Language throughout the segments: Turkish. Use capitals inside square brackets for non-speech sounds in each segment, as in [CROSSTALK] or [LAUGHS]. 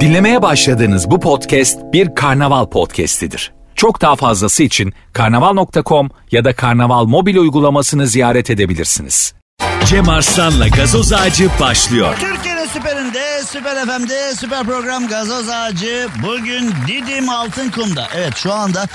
Dinlemeye başladığınız bu podcast bir karnaval podcastidir. Çok daha fazlası için karnaval.com ya da karnaval mobil uygulamasını ziyaret edebilirsiniz. Cem Arslan'la gazoz ağacı başlıyor. Türkiye'nin süperinde, süper FM'de, süper program Gazoz Ağacı. Bugün Didim Altınkum'da. Evet şu anda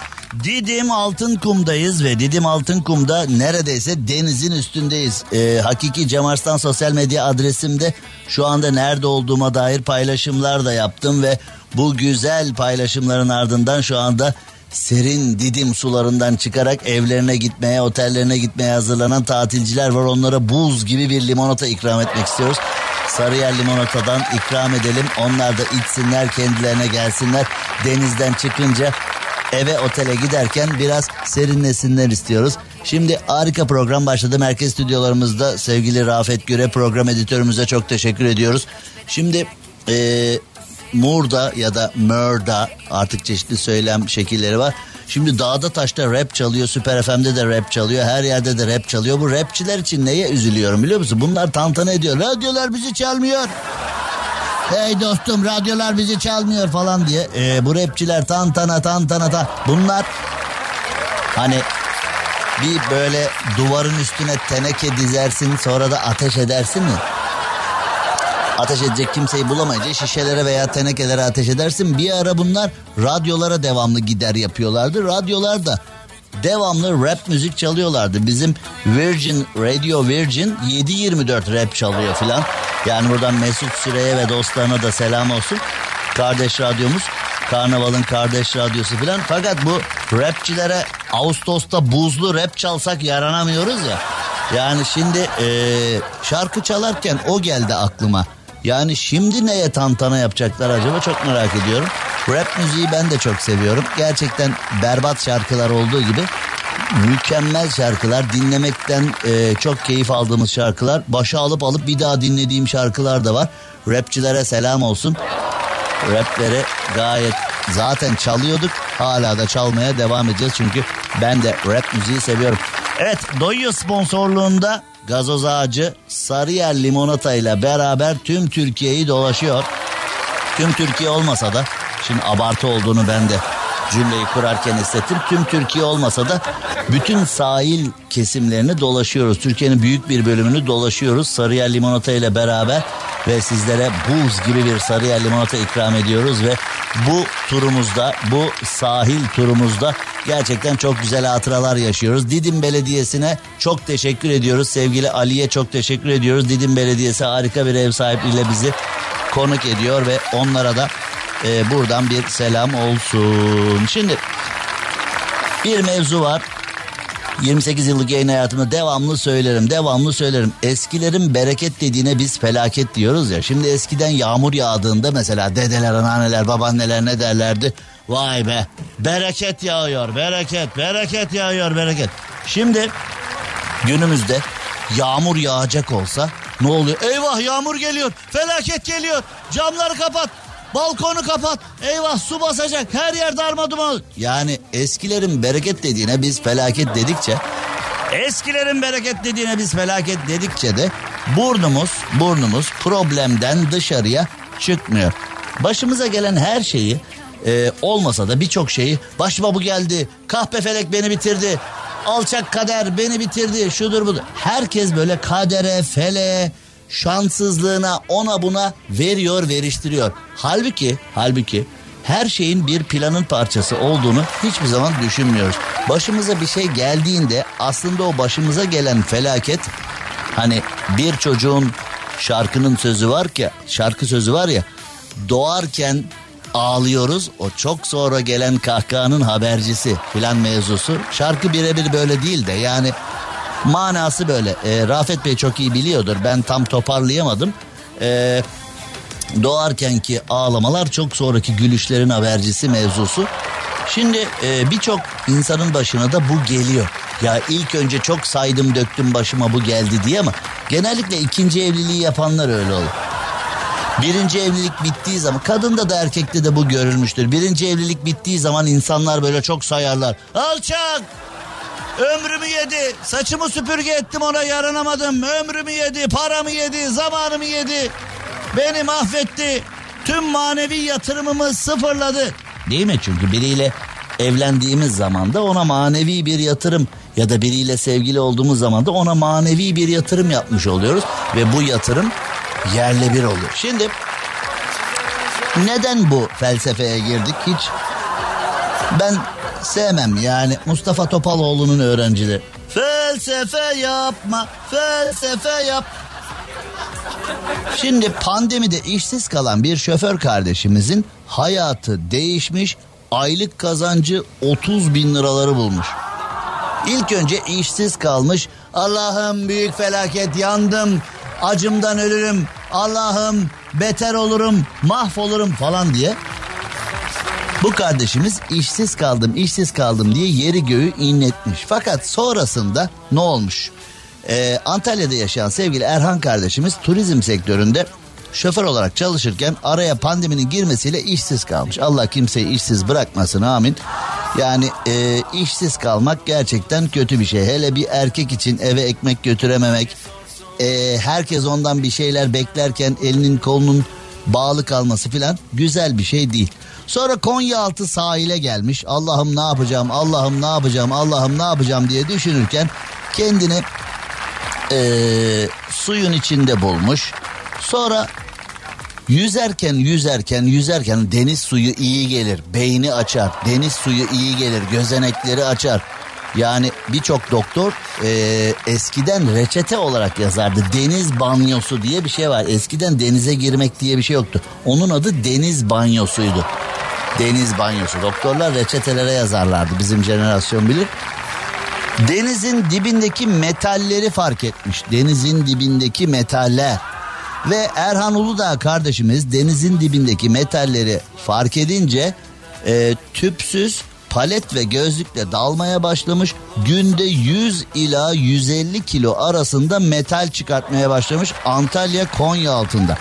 Didim Altınkum'dayız ve Didim Altınkum'da neredeyse denizin üstündeyiz. Ee, hakiki Cem Arslan sosyal medya adresimde şu anda nerede olduğuma dair paylaşımlar da yaptım ve bu güzel paylaşımların ardından şu anda serin Didim sularından çıkarak evlerine gitmeye, otellerine gitmeye hazırlanan tatilciler var. Onlara buz gibi bir limonata ikram etmek istiyoruz. Sarıyer limonatadan ikram edelim. Onlar da içsinler, kendilerine gelsinler. Denizden çıkınca eve otele giderken biraz serinlesinler istiyoruz. Şimdi harika program başladı. Merkez stüdyolarımızda sevgili Rafet Göre program editörümüze çok teşekkür ediyoruz. Şimdi eee Murda ya da Mörda artık çeşitli söylem şekilleri var. Şimdi dağda taşta rap çalıyor, Süper FM'de de rap çalıyor, her yerde de rap çalıyor. Bu rapçiler için neye üzülüyorum biliyor musun? Bunlar tantana ediyor. Radyolar bizi çalmıyor. Hey dostum radyolar bizi çalmıyor falan diye. Ee, bu rapçiler tantana tantana ta. Bunlar hani bir böyle duvarın üstüne teneke dizersin sonra da ateş edersin mi? Ateş edecek kimseyi bulamayınca şişelere veya tenekelere ateş edersin. Bir ara bunlar radyolara devamlı gider yapıyorlardı. Radyolar da devamlı rap müzik çalıyorlardı. Bizim Virgin Radio Virgin 7-24 rap çalıyor filan. Yani buradan Mesut Süre'ye ve dostlarına da selam olsun. Kardeş radyomuz Karnaval'ın kardeş radyosu filan. Fakat bu rapçilere Ağustos'ta buzlu rap çalsak yaranamıyoruz ya. Yani şimdi e, şarkı çalarken o geldi aklıma. Yani şimdi neye tantana yapacaklar acaba çok merak ediyorum. Rap müziği ben de çok seviyorum. Gerçekten berbat şarkılar olduğu gibi mükemmel şarkılar dinlemekten e, çok keyif aldığımız şarkılar. Başa alıp alıp bir daha dinlediğim şarkılar da var. Rapçilere selam olsun. Rapleri gayet zaten çalıyorduk. Hala da çalmaya devam edeceğiz çünkü ben de rap müziği seviyorum. Evet Doyuyor sponsorluğunda gazoz ağacı Sarıyer limonata ile beraber tüm Türkiye'yi dolaşıyor. Tüm Türkiye olmasa da şimdi abartı olduğunu ben de cümleyi kurarken hissettim. Tüm Türkiye olmasa da bütün sahil kesimlerini dolaşıyoruz. Türkiye'nin büyük bir bölümünü dolaşıyoruz. Sarıyer limonata ile beraber ve sizlere buz gibi bir Sarıyer limonata ikram ediyoruz ve bu turumuzda, bu sahil turumuzda gerçekten çok güzel hatıralar yaşıyoruz. Didim Belediyesi'ne çok teşekkür ediyoruz. Sevgili Ali'ye çok teşekkür ediyoruz. Didim Belediyesi harika bir ev sahipliğiyle bizi konuk ediyor ve onlara da e, buradan bir selam olsun. Şimdi bir mevzu var. 28 yıllık yayın hayatımda devamlı söylerim, devamlı söylerim. Eskilerin bereket dediğine biz felaket diyoruz ya. Şimdi eskiden yağmur yağdığında mesela dedeler, anneanneler, babaanneler ne derlerdi? Vay be, bereket yağıyor, bereket, bereket yağıyor, bereket. Şimdi günümüzde yağmur yağacak olsa ne oluyor? Eyvah yağmur geliyor, felaket geliyor, camları kapat, Balkonu kapat. Eyvah su basacak. Her yer darma duman. Yani eskilerin bereket dediğine biz felaket dedikçe eskilerin bereket dediğine biz felaket dedikçe de burnumuz burnumuz problemden dışarıya çıkmıyor. Başımıza gelen her şeyi e, olmasa da birçok şeyi başıma bu geldi. Kahpe felek beni bitirdi. Alçak kader beni bitirdi. Şudur budur. Herkes böyle kadere, feleğe, şanssızlığına ona buna veriyor veriştiriyor. Halbuki halbuki her şeyin bir planın parçası olduğunu hiçbir zaman düşünmüyoruz. Başımıza bir şey geldiğinde aslında o başımıza gelen felaket hani bir çocuğun şarkının sözü var ki şarkı sözü var ya doğarken ağlıyoruz o çok sonra gelen kahkahanın habercisi filan mevzusu. Şarkı birebir böyle değil de yani manası böyle. E, Rafet Bey çok iyi biliyordur. Ben tam toparlayamadım. E, doğarkenki ağlamalar çok sonraki gülüşlerin habercisi mevzusu. Şimdi e, birçok insanın başına da bu geliyor. Ya ilk önce çok saydım döktüm başıma bu geldi diye ama genellikle ikinci evliliği yapanlar öyle olur. Birinci evlilik bittiği zaman kadında da erkekte de bu görülmüştür. Birinci evlilik bittiği zaman insanlar böyle çok sayarlar. Alçak Ömrümü yedi. Saçımı süpürge ettim ona yaranamadım. Ömrümü yedi. Paramı yedi. Zamanımı yedi. Beni mahvetti. Tüm manevi yatırımımı sıfırladı. Değil mi? Çünkü biriyle evlendiğimiz zaman da ona manevi bir yatırım ya da biriyle sevgili olduğumuz zaman da ona manevi bir yatırım yapmış oluyoruz ve bu yatırım yerle bir oluyor. Şimdi neden bu felsefeye girdik hiç ben sevmem yani Mustafa Topaloğlu'nun öğrencileri. Felsefe yapma, felsefe yap. Şimdi pandemide işsiz kalan bir şoför kardeşimizin hayatı değişmiş, aylık kazancı 30 bin liraları bulmuş. İlk önce işsiz kalmış, Allah'ım büyük felaket yandım, acımdan ölürüm, Allah'ım beter olurum, mahvolurum falan diye. Bu kardeşimiz işsiz kaldım, işsiz kaldım diye yeri göğü inletmiş. Fakat sonrasında ne olmuş? Ee, Antalya'da yaşayan sevgili Erhan kardeşimiz turizm sektöründe şoför olarak çalışırken araya pandeminin girmesiyle işsiz kalmış. Allah kimseyi işsiz bırakmasın amin. Yani e, işsiz kalmak gerçekten kötü bir şey. Hele bir erkek için eve ekmek götürememek, e, herkes ondan bir şeyler beklerken elinin kolunun bağlı kalması filan güzel bir şey değil. Sonra Konyaaltı sahile gelmiş. Allah'ım ne yapacağım, Allah'ım ne yapacağım, Allah'ım ne yapacağım diye düşünürken kendini e, suyun içinde bulmuş. Sonra yüzerken yüzerken yüzerken deniz suyu iyi gelir. Beyni açar. Deniz suyu iyi gelir. Gözenekleri açar. Yani birçok doktor e, eskiden reçete olarak yazardı. Deniz banyosu diye bir şey var. Eskiden denize girmek diye bir şey yoktu. Onun adı deniz banyosuydu. Deniz banyosu. Doktorlar reçetelere yazarlardı. Bizim jenerasyon bilir. Denizin dibindeki metalleri fark etmiş. Denizin dibindeki metaller. Ve Erhan Uludağ kardeşimiz denizin dibindeki metalleri fark edince e, tüpsüz palet ve gözlükle dalmaya başlamış. Günde 100 ila 150 kilo arasında metal çıkartmaya başlamış Antalya Konya altında.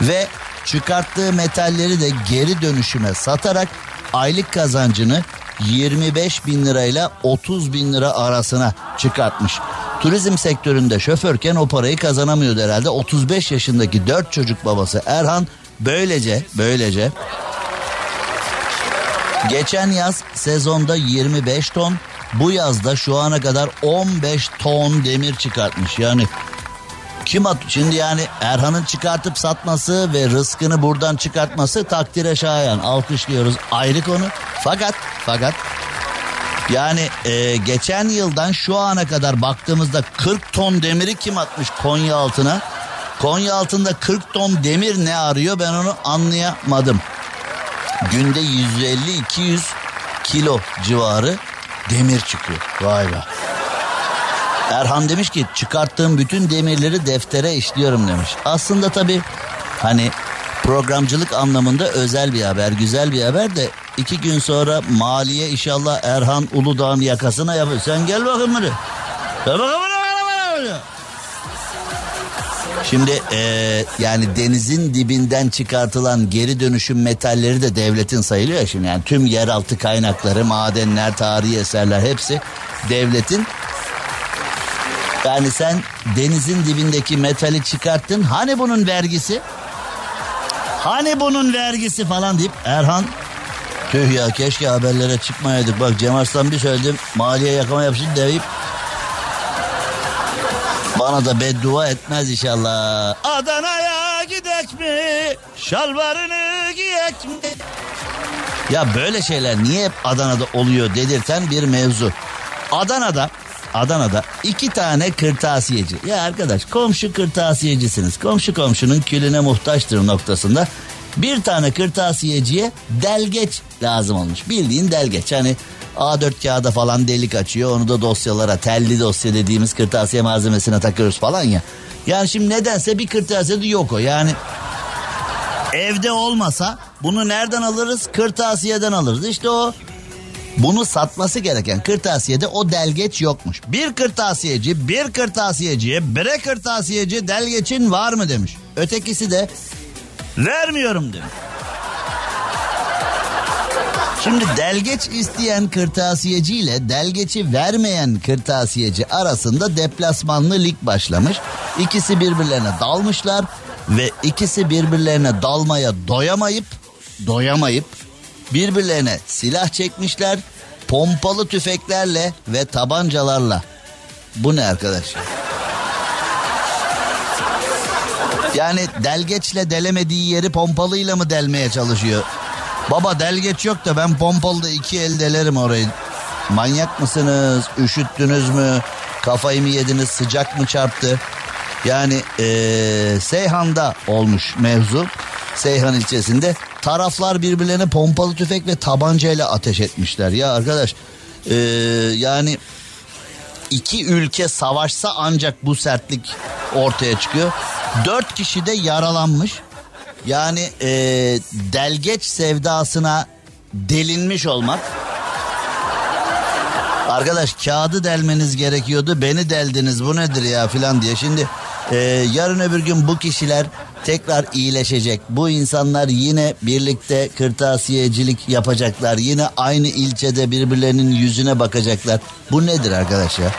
Ve çıkarttığı metalleri de geri dönüşüme satarak aylık kazancını 25 bin lirayla 30 bin lira arasına çıkartmış. Turizm sektöründe şoförken o parayı kazanamıyordu herhalde. 35 yaşındaki 4 çocuk babası Erhan böylece böylece geçen yaz sezonda 25 ton bu yazda şu ana kadar 15 ton demir çıkartmış. Yani kim at şimdi yani Erhan'ın çıkartıp satması ve rızkını buradan çıkartması takdire şayan alkışlıyoruz ayrı konu. Fakat fakat yani e, geçen yıldan şu ana kadar baktığımızda 40 ton demiri kim atmış Konya altına? Konya altında 40 ton demir ne arıyor ben onu anlayamadım. Günde 150-200 kilo civarı demir çıkıyor. Vay be. Erhan demiş ki çıkarttığım bütün demirleri deftere işliyorum demiş. Aslında tabii hani programcılık anlamında özel bir haber, güzel bir haber de iki gün sonra maliye inşallah Erhan Uludağ'ın yakasına yapıyor. Sen gel bakayım buraya. Gel bakayım buraya. Şimdi e, yani denizin dibinden çıkartılan geri dönüşüm metalleri de devletin sayılıyor şimdi. Yani tüm yeraltı kaynakları, madenler, tarihi eserler hepsi devletin. Yani sen denizin dibindeki metali çıkarttın. Hani bunun vergisi? Hani bunun vergisi falan deyip Erhan tüh ya keşke haberlere çıkmayaydık. Bak Cem Arslan bir söyledim maliye yakama yapsın deyip bana da beddua etmez inşallah. Adana'ya gidek mi? Şalvarını giyek mi? Ya böyle şeyler niye hep Adana'da oluyor dedirten bir mevzu. Adana'da Adana'da iki tane kırtasiyeci. Ya arkadaş komşu kırtasiyecisiniz. Komşu komşunun külüne muhtaçtır noktasında. Bir tane kırtasiyeciye delgeç lazım olmuş. Bildiğin delgeç. Hani A4 kağıda falan delik açıyor. Onu da dosyalara telli dosya dediğimiz kırtasiye malzemesine takıyoruz falan ya. Yani şimdi nedense bir kırtasiyede yok o. Yani evde olmasa bunu nereden alırız? Kırtasiyeden alırız. İşte o bunu satması gereken kırtasiyede o delgeç yokmuş. Bir kırtasiyeci bir kırtasiyeciye bre kırtasiyeci delgeçin var mı demiş. Ötekisi de vermiyorum demiş. Şimdi delgeç isteyen kırtasiyeci ile delgeci vermeyen kırtasiyeci arasında deplasmanlı lig başlamış. İkisi birbirlerine dalmışlar. ve ikisi birbirlerine dalmaya doyamayıp doyamayıp birbirlerine silah çekmişler pompalı tüfeklerle ve tabancalarla. Bu ne arkadaş? Yani delgeçle delemediği yeri pompalıyla mı delmeye çalışıyor? Baba delgeç yok da ben pompalı iki el delerim orayı. Manyak mısınız? Üşüttünüz mü? Kafayı mı yediniz? Sıcak mı çarptı? Yani ee, Seyhan'da olmuş mevzu. Seyhan ilçesinde taraflar birbirlerine pompalı tüfek ve tabancayla ateş etmişler. Ya arkadaş ee, yani iki ülke savaşsa ancak bu sertlik ortaya çıkıyor. Dört kişi de yaralanmış. Yani e, delgeç sevdasına delinmiş olmak. Arkadaş kağıdı delmeniz gerekiyordu beni deldiniz bu nedir ya filan diye. Şimdi e, yarın öbür gün bu kişiler tekrar iyileşecek. Bu insanlar yine birlikte kırtasiyecilik yapacaklar. Yine aynı ilçede birbirlerinin yüzüne bakacaklar. Bu nedir arkadaş ya?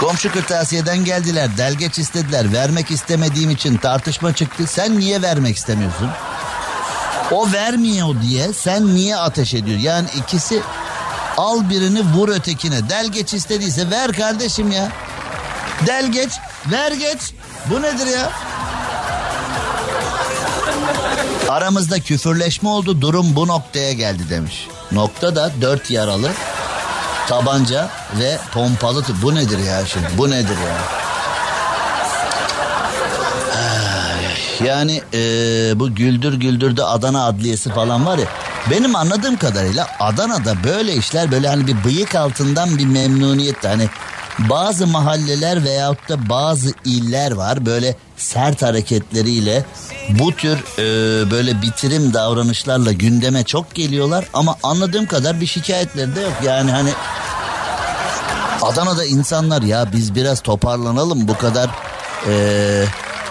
Komşu kırtasiyeden geldiler. Delgeç istediler. Vermek istemediğim için tartışma çıktı. Sen niye vermek istemiyorsun? O vermiyor diye sen niye ateş ediyorsun? Yani ikisi al birini vur ötekine. Delgeç istediyse ver kardeşim ya. Delgeç ver geç. Bu nedir ya? Aramızda küfürleşme oldu durum bu noktaya geldi demiş. Nokta da dört yaralı tabanca ve pompalı bu nedir ya şimdi bu nedir ya? Yani e, bu Güldür Güldür'de Adana Adliyesi falan var ya. Benim anladığım kadarıyla Adana'da böyle işler böyle hani bir bıyık altından bir memnuniyet hani bazı mahalleler veyahut da bazı iller var böyle sert hareketleriyle bu tür e, böyle bitirim davranışlarla gündeme çok geliyorlar ama anladığım kadar bir şikayetleri de yok. Yani hani Adana'da insanlar ya biz biraz toparlanalım bu kadar e,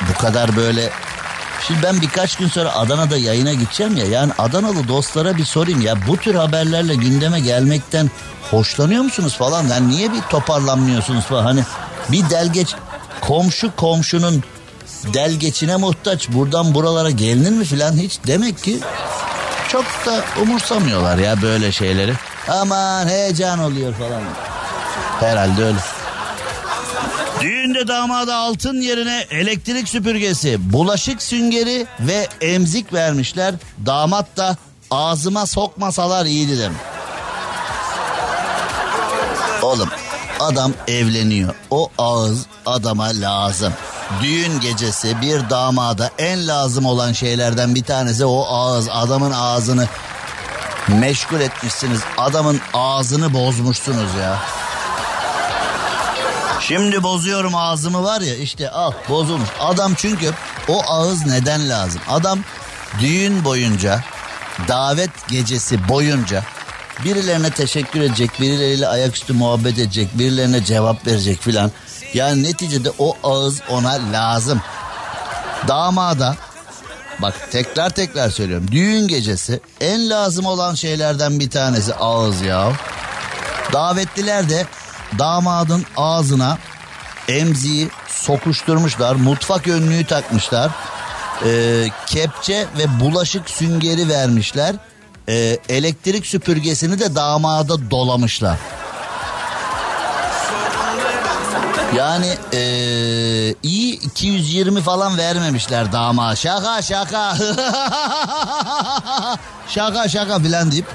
bu kadar böyle Şimdi ben birkaç gün sonra Adana'da yayına gideceğim ya. Yani Adanalı dostlara bir sorayım ya. Bu tür haberlerle gündeme gelmekten hoşlanıyor musunuz falan? Yani niye bir toparlanmıyorsunuz falan? Hani bir delgeç komşu komşunun delgeçine muhtaç. Buradan buralara gelinir mi falan hiç demek ki çok da umursamıyorlar ya böyle şeyleri. Aman heyecan oluyor falan. Herhalde öyle. Düğünde damada altın yerine elektrik süpürgesi, bulaşık süngeri ve emzik vermişler. Damat da ağzıma sokmasalar iyiydi demiş. Oğlum adam evleniyor. O ağız adama lazım. Düğün gecesi bir damada en lazım olan şeylerden bir tanesi o ağız. Adamın ağzını meşgul etmişsiniz. Adamın ağzını bozmuşsunuz ya. Şimdi bozuyorum ağzımı var ya işte al bozulmuş. Adam çünkü o ağız neden lazım? Adam düğün boyunca davet gecesi boyunca birilerine teşekkür edecek, birileriyle ayaküstü muhabbet edecek, birilerine cevap verecek filan. Yani neticede o ağız ona lazım. Damada bak tekrar tekrar söylüyorum. Düğün gecesi en lazım olan şeylerden bir tanesi ağız ya. Davetliler de damadın ağzına emziği sokuşturmuşlar. Mutfak önlüğü takmışlar. Ee, kepçe ve bulaşık süngeri vermişler. Ee, elektrik süpürgesini de damada dolamışlar. Yani ee, iyi 220 falan vermemişler dama. Şaka şaka. [LAUGHS] şaka şaka filan deyip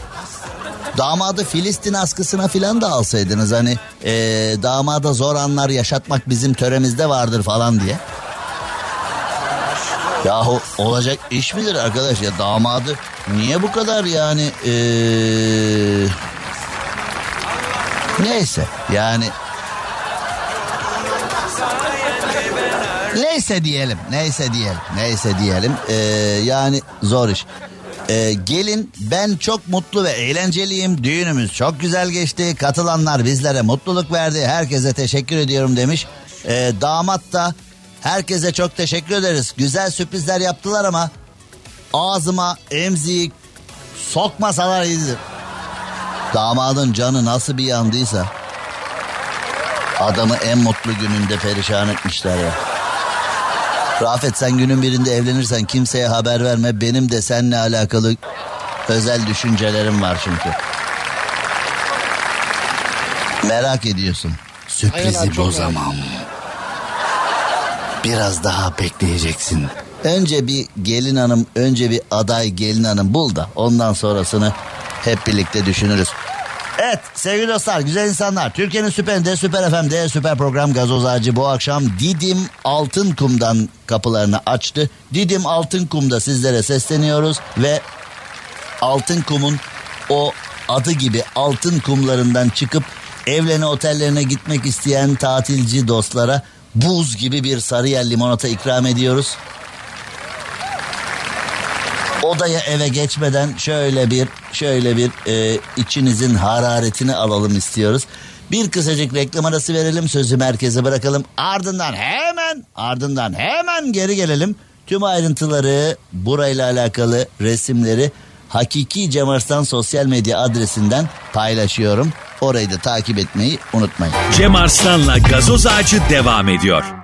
Damadı Filistin askısına filan da alsaydınız hani ee, damada zor anlar yaşatmak bizim töremizde vardır falan diye. Yahu olacak iş midir arkadaş ya damadı niye bu kadar yani ee... neyse yani neyse diyelim neyse diyelim neyse diyelim ee, yani zor iş. Ee, gelin ben çok mutlu ve eğlenceliyim. Düğünümüz çok güzel geçti. Katılanlar bizlere mutluluk verdi. Herkese teşekkür ediyorum demiş. Ee, damat da herkese çok teşekkür ederiz. Güzel sürprizler yaptılar ama ağzıma emziği sokmasalar iyidir. Damadın canı nasıl bir yandıysa adamı en mutlu gününde perişan etmişler ya. Rafet sen günün birinde evlenirsen kimseye haber verme. Benim de seninle alakalı özel düşüncelerim var çünkü. Merak ediyorsun. Sürprizi bozamam. Biraz daha bekleyeceksin. Önce bir gelin hanım, önce bir aday gelin hanım bul da ondan sonrasını hep birlikte düşünürüz. Evet sevgili dostlar, güzel insanlar. Türkiye'nin süperinde, süper FM'de, süper program gazoz ağacı bu akşam Didim Altın Kum'dan kapılarını açtı. Didim Altın Kum'da sizlere sesleniyoruz ve Altın Kum'un o adı gibi altın kumlarından çıkıp evlerine otellerine gitmek isteyen tatilci dostlara buz gibi bir Sarıyer limonata ikram ediyoruz. Odaya eve geçmeden şöyle bir şöyle bir e, içinizin hararetini alalım istiyoruz. Bir kısacık reklam arası verelim sözü merkeze bırakalım. Ardından hemen ardından hemen geri gelelim. Tüm ayrıntıları burayla alakalı resimleri Hakiki Cem Arslan sosyal medya adresinden paylaşıyorum. Orayı da takip etmeyi unutmayın. Cem Arslan'la gazoz ağacı devam ediyor.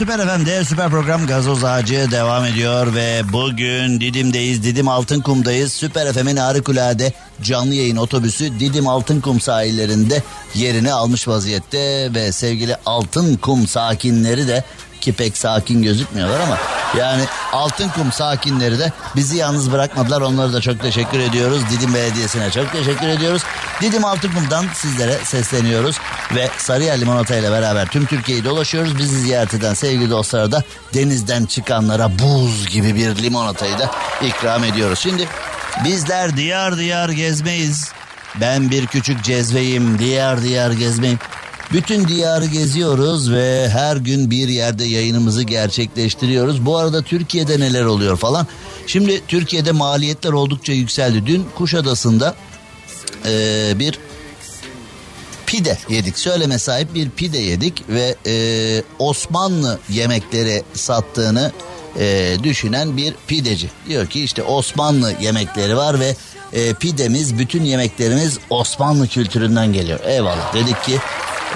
Süper FM'de, süper program Gazoz Ağacı devam ediyor ve bugün Didim'deyiz, Didim Altınkum'dayız. Süper FM'in harikulade canlı yayın otobüsü Didim Altınkum sahillerinde yerini almış vaziyette ve sevgili Altınkum sakinleri de ki pek sakin gözükmüyorlar ama yani Altınkum sakinleri de bizi yalnız bırakmadılar. Onlara da çok teşekkür ediyoruz. Didim Belediyesi'ne çok teşekkür ediyoruz. Didim Altınkum'dan sizlere sesleniyoruz ve Sarıyer Limonata ile beraber tüm Türkiye'yi dolaşıyoruz. Bizi ziyaret eden sevgili dostlara da denizden çıkanlara buz gibi bir limonatayı da ikram ediyoruz. Şimdi bizler diyar diyar gezmeyiz. Ben bir küçük cezveyim, diyar diyar gezmeyim. Bütün diyarı geziyoruz ve her gün bir yerde yayınımızı gerçekleştiriyoruz. Bu arada Türkiye'de neler oluyor falan. Şimdi Türkiye'de maliyetler oldukça yükseldi. Dün Kuşadası'nda eee, bir pide yedik. Söyleme sahip bir pide yedik ve eee, Osmanlı yemekleri sattığını eee, düşünen bir pideci. Diyor ki işte Osmanlı yemekleri var ve eee, pidemiz bütün yemeklerimiz Osmanlı kültüründen geliyor. Eyvallah dedik ki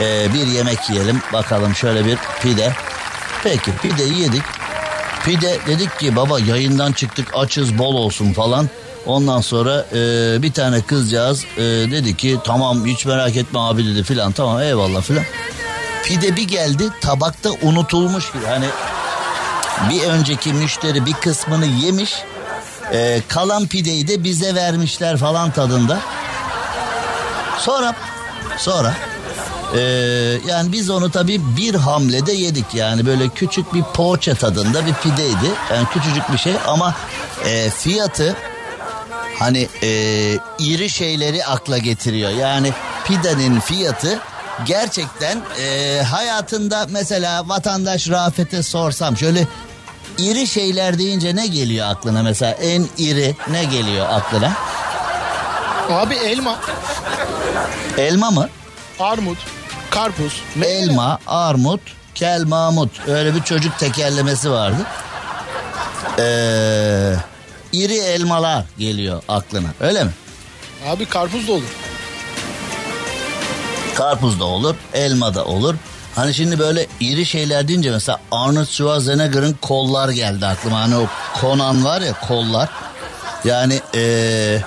eee, bir yemek yiyelim bakalım şöyle bir pide. Peki pideyi yedik. Pide dedik ki baba yayından çıktık açız bol olsun falan. Ondan sonra e, bir tane kızcağız e, dedi ki tamam hiç merak etme abi dedi filan tamam eyvallah filan. Pide bir geldi tabakta unutulmuş gibi hani bir önceki müşteri bir kısmını yemiş e, kalan pideyi de bize vermişler falan tadında. Sonra sonra ee, yani biz onu tabii bir hamlede yedik yani böyle küçük bir poğaça tadında bir pideydi. Yani küçücük bir şey ama e, fiyatı hani e, iri şeyleri akla getiriyor. Yani pidenin fiyatı gerçekten e, hayatında mesela vatandaş Rafet'e sorsam şöyle iri şeyler deyince ne geliyor aklına mesela en iri ne geliyor aklına? Abi elma, Elma mı? armut, karpuz, meyve. Elma, armut, kel mamut. Öyle bir çocuk tekerlemesi vardı. Ee, iri elmalar geliyor aklına öyle mi? Abi karpuz da olur. Karpuz da olur, elma da olur. Hani şimdi böyle iri şeyler deyince mesela Arnold Schwarzenegger'ın kollar geldi aklıma. Hani o Conan var ya kollar. Yani ee,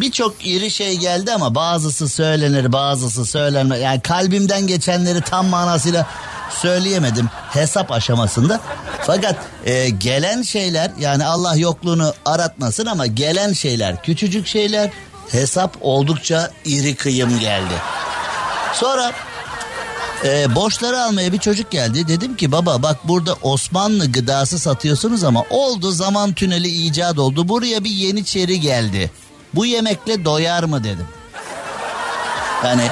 birçok iri şey geldi ama bazısı söylenir bazısı söylenmez. Yani kalbimden geçenleri tam manasıyla söyleyemedim hesap aşamasında. Fakat ee, gelen şeyler yani Allah yokluğunu aratmasın ama gelen şeyler küçücük şeyler hesap oldukça iri kıyım geldi. Sonra e, borçları almaya bir çocuk geldi. Dedim ki baba bak burada Osmanlı gıdası satıyorsunuz ama oldu zaman tüneli icat oldu. Buraya bir yeniçeri geldi. Bu yemekle doyar mı dedim. Yani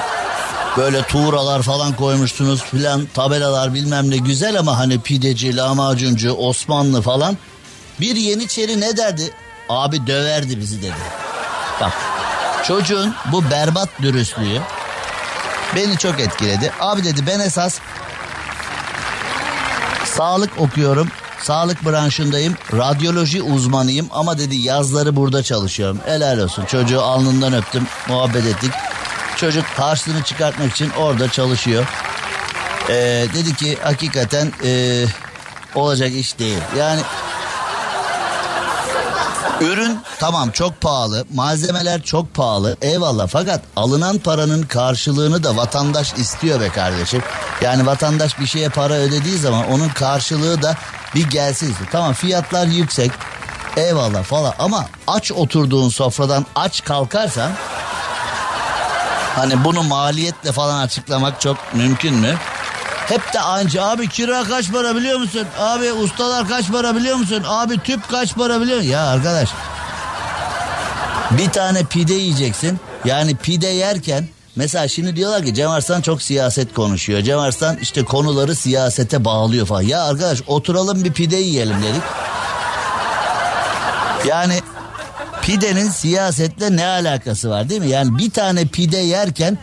Böyle tuğralar falan koymuşsunuz filan tabelalar bilmem ne güzel ama hani pideci, lahmacuncu, Osmanlı falan. Bir Yeniçeri ne derdi? Abi döverdi bizi dedi. Bak çocuğun bu berbat dürüstlüğü beni çok etkiledi. Abi dedi ben esas sağlık okuyorum. Sağlık branşındayım. Radyoloji uzmanıyım ama dedi yazları burada çalışıyorum. Helal olsun. Çocuğu alnından öptüm. Muhabbet ettik. Çocuk harçlığını çıkartmak için orada çalışıyor. Ee, dedi ki hakikaten ee, olacak iş değil. Yani Ürün tamam çok pahalı, malzemeler çok pahalı. Eyvallah fakat alınan paranın karşılığını da vatandaş istiyor be kardeşim. Yani vatandaş bir şeye para ödediği zaman onun karşılığı da bir gelsin. Tamam fiyatlar yüksek. Eyvallah falan ama aç oturduğun sofradan aç kalkarsan hani bunu maliyetle falan açıklamak çok mümkün mü? Hep de anca abi kira kaç para biliyor musun? Abi ustalar kaç para biliyor musun? Abi tüp kaç para biliyor musun? Ya arkadaş bir tane pide yiyeceksin. Yani pide yerken mesela şimdi diyorlar ki Cem Arslan çok siyaset konuşuyor. Cem Arslan işte konuları siyasete bağlıyor falan. Ya arkadaş oturalım bir pide yiyelim dedik. Yani pidenin siyasetle ne alakası var değil mi? Yani bir tane pide yerken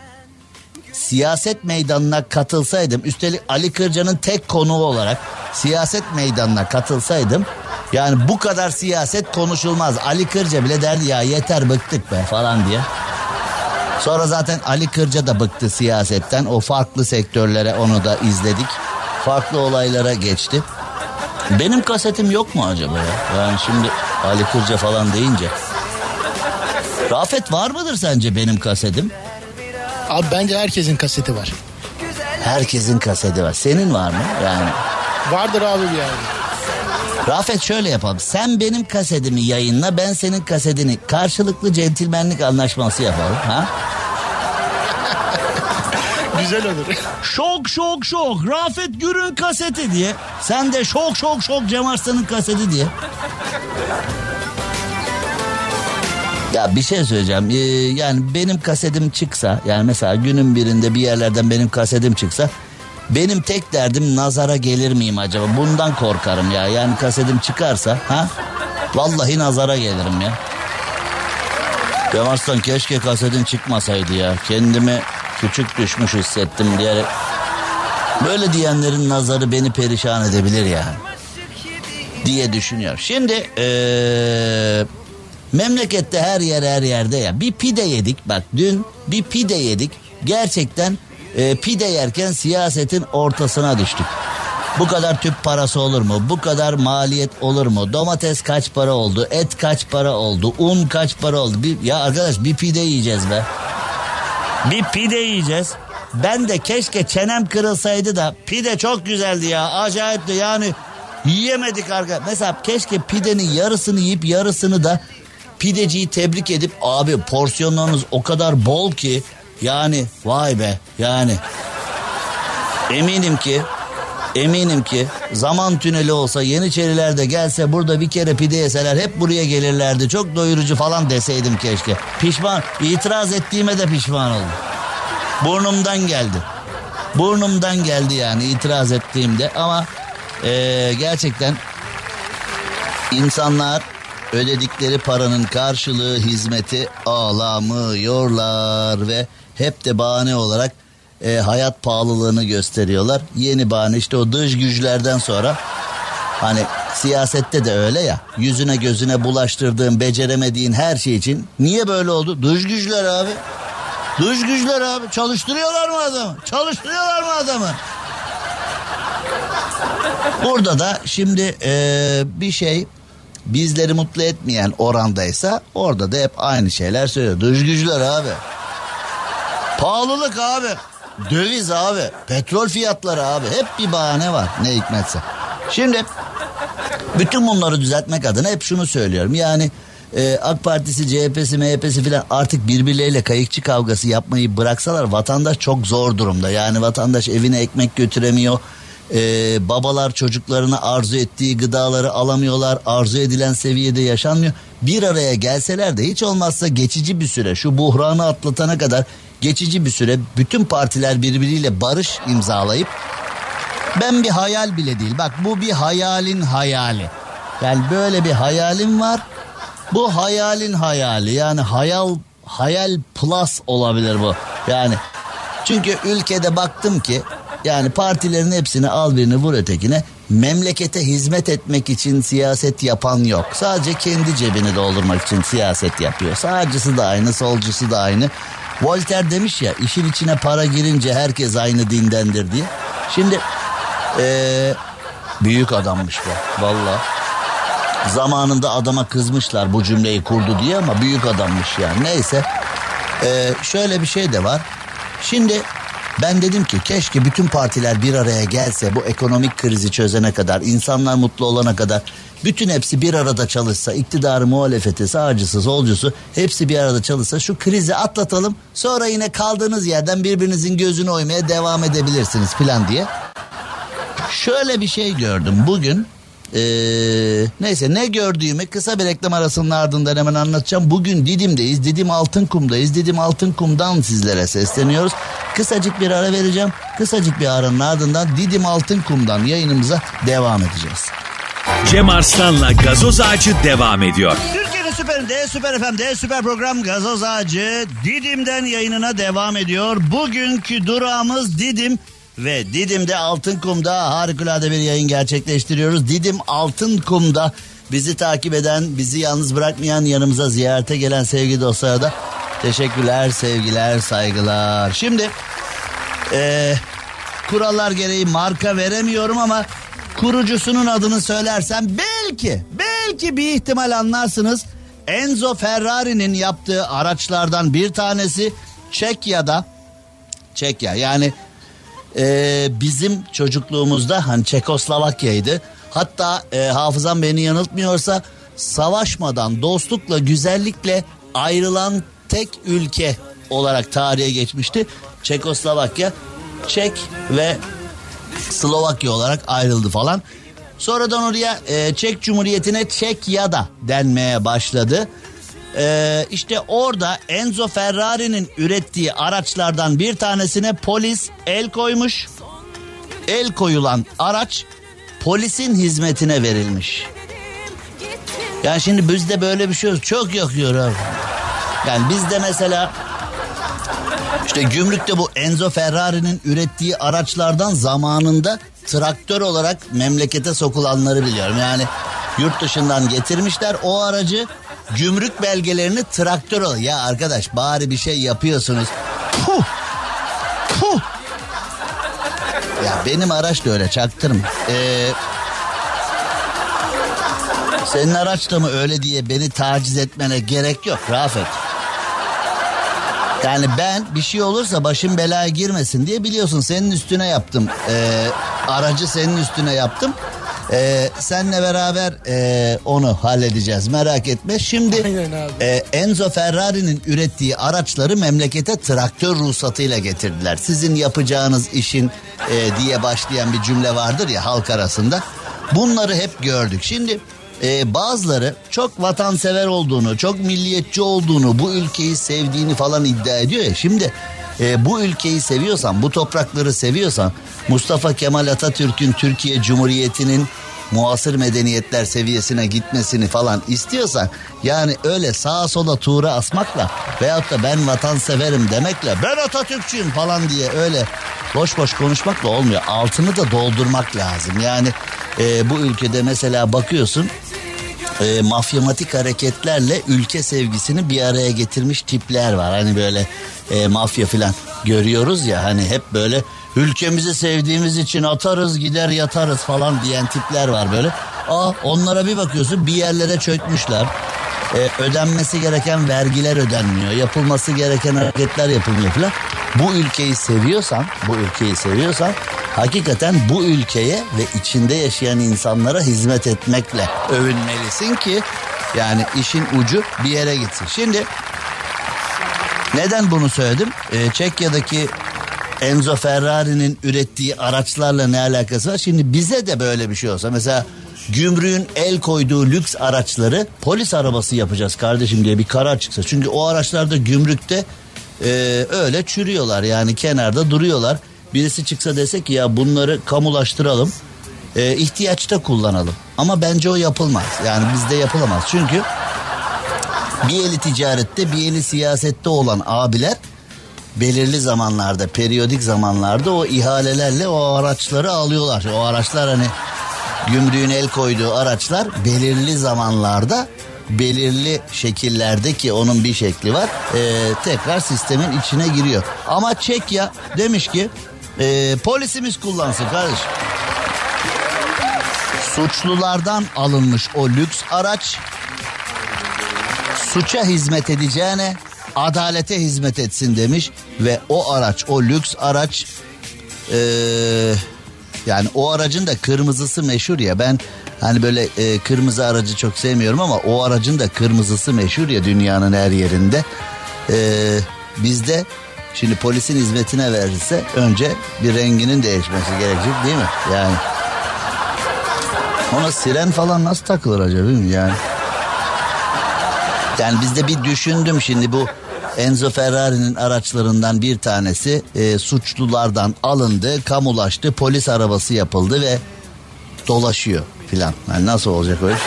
siyaset meydanına katılsaydım üstelik Ali Kırca'nın tek konuğu olarak siyaset meydanına katılsaydım yani bu kadar siyaset konuşulmaz. Ali Kırca bile derdi ya yeter bıktık be falan diye. Sonra zaten Ali Kırca da bıktı siyasetten. O farklı sektörlere onu da izledik. Farklı olaylara geçti. Benim kasetim yok mu acaba ya? Yani şimdi Ali Kırca falan deyince. Rafet var mıdır sence benim kasetim? Abi bence herkesin kaseti var. Herkesin kaseti var. Senin var mı? Yani Vardır abi bir yerde. Rafet şöyle yapalım. Sen benim kasetimi yayınla ben senin kasetini karşılıklı centilmenlik anlaşması yapalım. Ha? [LAUGHS] Güzel olur. Şok şok şok Rafet Gür'ün kaseti diye. Sen de şok şok şok Cem Arslan'ın kaseti diye. Ya bir şey söyleyeceğim. Ee, yani benim kasetim çıksa yani mesela günün birinde bir yerlerden benim kasetim çıksa benim tek derdim nazara gelir miyim acaba? Bundan korkarım ya. Yani kasetim çıkarsa ha? Vallahi nazara gelirim ya. Cem Arslan keşke kasetin çıkmasaydı ya. Kendimi küçük düşmüş hissettim diyerek. Böyle diyenlerin nazarı beni perişan edebilir yani. Diye düşünüyor. Şimdi ee, memlekette her yer her yerde ya. Bir pide yedik bak dün bir pide yedik. Gerçekten e, pide yerken siyasetin ortasına düştük. Bu kadar tüp parası olur mu? Bu kadar maliyet olur mu? Domates kaç para oldu? Et kaç para oldu? Un kaç para oldu? Bir, ya arkadaş bir pide yiyeceğiz be. Bir pide yiyeceğiz. Ben de keşke çenem kırılsaydı da pide çok güzeldi ya. Acayipti yani yiyemedik arka. Mesela keşke pidenin yarısını yiyip yarısını da pideciyi tebrik edip abi porsiyonlarınız o kadar bol ki yani vay be yani eminim ki eminim ki zaman tüneli olsa Yeniçeriler de gelse burada bir kere pide yeseler hep buraya gelirlerdi. Çok doyurucu falan deseydim keşke. Pişman itiraz ettiğime de pişman oldum. Burnumdan geldi. Burnumdan geldi yani itiraz ettiğimde ama eee, gerçekten insanlar ödedikleri paranın karşılığı hizmeti ağlamıyorlar ve hep de bahane olarak e, hayat pahalılığını gösteriyorlar. Yeni bahane işte o dış güçlerden sonra hani siyasette de öyle ya yüzüne gözüne bulaştırdığın beceremediğin her şey için niye böyle oldu? Dış güçler abi. Dış güçler abi çalıştırıyorlar mı adamı? Çalıştırıyorlar mı adamı? Burada da şimdi e, bir şey bizleri mutlu etmeyen orandaysa orada da hep aynı şeyler söylüyor. Dış güçler abi. Pahalılık abi. Döviz abi. Petrol fiyatları abi. Hep bir bahane var ne hikmetse. Şimdi bütün bunları düzeltmek adına hep şunu söylüyorum. Yani e, AK Partisi, CHP'si, MHP'si filan artık birbirleriyle kayıkçı kavgası yapmayı bıraksalar vatandaş çok zor durumda. Yani vatandaş evine ekmek götüremiyor. E, babalar çocuklarına arzu ettiği gıdaları alamıyorlar. Arzu edilen seviyede yaşanmıyor. Bir araya gelseler de hiç olmazsa geçici bir süre şu buhranı atlatana kadar geçici bir süre bütün partiler birbiriyle barış imzalayıp ben bir hayal bile değil. Bak bu bir hayalin hayali. Yani böyle bir hayalim var. Bu hayalin hayali. Yani hayal hayal plus olabilir bu. Yani çünkü ülkede baktım ki yani partilerin hepsini al birini vur ötekine memlekete hizmet etmek için siyaset yapan yok. Sadece kendi cebini doldurmak için siyaset yapıyor. Sağcısı da aynı, solcusu da aynı. Voltaire demiş ya işin içine para girince herkes aynı dindendir diye. Şimdi ee, büyük adammış bu valla. Zamanında adama kızmışlar bu cümleyi kurdu diye ama büyük adammış yani. Neyse ee, şöyle bir şey de var. Şimdi ben dedim ki keşke bütün partiler bir araya gelse bu ekonomik krizi çözene kadar, insanlar mutlu olana kadar bütün hepsi bir arada çalışsa, iktidarı, muhalefeti, sağcısı, solcusu hepsi bir arada çalışsa şu krizi atlatalım. Sonra yine kaldığınız yerden birbirinizin gözünü oymaya devam edebilirsiniz falan diye. Şöyle bir şey gördüm bugün. Ee, neyse ne gördüğümü kısa bir reklam arasının ardından hemen anlatacağım. Bugün Didim'deyiz. Didim Altınkum'dayız. Didim Altınkum'dan sizlere sesleniyoruz. Kısacık bir ara vereceğim. Kısacık bir aranın ardından Didim Altınkum'dan yayınımıza devam edeceğiz. Cem Arslan'la gazoz ağacı devam ediyor. Türkiye'nin süperinde, süper FM'de, süper program Gazoz Ağacı Didim'den yayınına devam ediyor. Bugünkü durağımız Didim ve Didim'de Altınkum'da harikulade bir yayın gerçekleştiriyoruz. Didim Altınkum'da bizi takip eden, bizi yalnız bırakmayan, yanımıza ziyarete gelen sevgili dostlara da teşekkürler, sevgiler, saygılar. Şimdi eee kurallar gereği marka veremiyorum ama kurucusunun adını söylersem belki belki bir ihtimal anlarsınız. Enzo Ferrari'nin yaptığı araçlardan bir tanesi Çekya'da Çekya yani e, bizim çocukluğumuzda hani Çekoslovakya'ydı. Hatta e, hafızam beni yanıltmıyorsa savaşmadan dostlukla güzellikle ayrılan tek ülke olarak tarihe geçmişti. Çekoslovakya, Çek ve Slovakya olarak ayrıldı falan. Sonradan oraya e, Çek Cumhuriyeti'ne Çekya'da denmeye başladı. E, işte orada Enzo Ferrari'nin ürettiği araçlardan bir tanesine polis el koymuş. El koyulan araç polisin hizmetine verilmiş. Yani şimdi bizde böyle bir şey yok. Çok yakıyor abi. Yani bizde mesela işte gümrükte bu Enzo Ferrari'nin ürettiği araçlardan zamanında traktör olarak memlekete sokulanları biliyorum. Yani yurt dışından getirmişler o aracı gümrük belgelerini traktör ol. Ya arkadaş bari bir şey yapıyorsunuz. Puh. Puh. Ya benim araç da öyle çaktırma. Ee, senin araç da mı öyle diye beni taciz etmene gerek yok Rafet. Yani ben bir şey olursa başım belaya girmesin diye biliyorsun senin üstüne yaptım. Ee, aracı senin üstüne yaptım. Ee, senle beraber e, onu halledeceğiz merak etme. Şimdi e, Enzo Ferrari'nin ürettiği araçları memlekete traktör ruhsatıyla getirdiler. Sizin yapacağınız işin e, diye başlayan bir cümle vardır ya halk arasında. Bunları hep gördük. Şimdi e, bazıları çok vatansever olduğunu, çok milliyetçi olduğunu, bu ülkeyi sevdiğini falan iddia ediyor ya. Şimdi e, bu ülkeyi seviyorsan, bu toprakları seviyorsan Mustafa Kemal Atatürk'ün Türkiye Cumhuriyeti'nin muasır medeniyetler seviyesine gitmesini falan istiyorsan yani öyle sağa sola tuğra asmakla veyahut da ben vatanseverim demekle ben Atatürkçüyüm falan diye öyle boş boş konuşmakla olmuyor. Altını da doldurmak lazım. Yani e, bu ülkede mesela bakıyorsun e, mafyamatik hareketlerle ülke sevgisini bir araya getirmiş tipler var. Hani böyle e, mafya filan görüyoruz ya hani hep böyle ülkemizi sevdiğimiz için atarız gider yatarız falan diyen tipler var böyle. Aa onlara bir bakıyorsun bir yerlere çökmüşler. E, ödenmesi gereken vergiler ödenmiyor. Yapılması gereken hareketler yapılmıyor filan. Bu ülkeyi seviyorsan, bu ülkeyi seviyorsan hakikaten bu ülkeye ve içinde yaşayan insanlara hizmet etmekle övünmelisin ki yani işin ucu bir yere gitsin. Şimdi neden bunu söyledim? Ee, Çekya'daki Enzo Ferrari'nin ürettiği araçlarla ne alakası var? Şimdi bize de böyle bir şey olsa mesela gümrüğün el koyduğu lüks araçları polis arabası yapacağız kardeşim diye bir karar çıksa. Çünkü o araçlarda gümrükte e, öyle çürüyorlar yani kenarda duruyorlar. Birisi çıksa dese ki ya bunları kamulaştıralım e, ihtiyaçta kullanalım. Ama bence o yapılmaz yani bizde yapılamaz çünkü bir eli ticarette bir eli siyasette olan abiler belirli zamanlarda periyodik zamanlarda o ihalelerle o araçları alıyorlar. O araçlar hani gümrüğün el koyduğu araçlar belirli zamanlarda belirli şekillerdeki onun bir şekli var e, tekrar sistemin içine giriyor. Ama Çekya demiş ki e, polisimiz kullansın kardeşim. Suçlulardan alınmış o lüks araç suça hizmet edeceğine adalete hizmet etsin demiş ve o araç o lüks araç eee, yani o aracın da kırmızısı meşhur ya ben hani böyle e, kırmızı aracı çok sevmiyorum ama o aracın da kırmızısı meşhur ya dünyanın her yerinde Eee, bizde şimdi polisin hizmetine verirse önce bir renginin değişmesi gerekecek değil mi yani ona siren falan nasıl takılır acaba değil mi yani yani bizde bir düşündüm şimdi bu Enzo Ferrari'nin araçlarından bir tanesi e, suçlulardan alındı, kamulaştı, polis arabası yapıldı ve dolaşıyor filan. Yani nasıl olacak iş?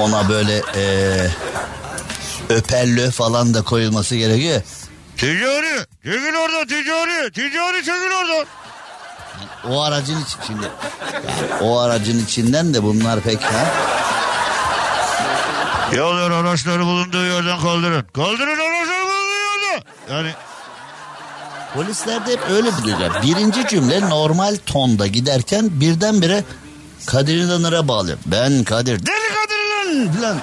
Ona böyle e, öperlö falan da koyulması gerekiyor. Ticari. Çekil orada ticari. Ticari çekil orada. O aracın için şimdi yani o aracın içinden de bunlar pek ha. Yollar araçları bulunduğu yerden kaldırın. Kaldırın araçları bulunduğu yerden. Yani Polislerde hep öyle biliyorlar. Birinci cümle normal tonda giderken birdenbire Kadir İnanır'a bağlıyor. Ben Kadir. Deli Kadir lan.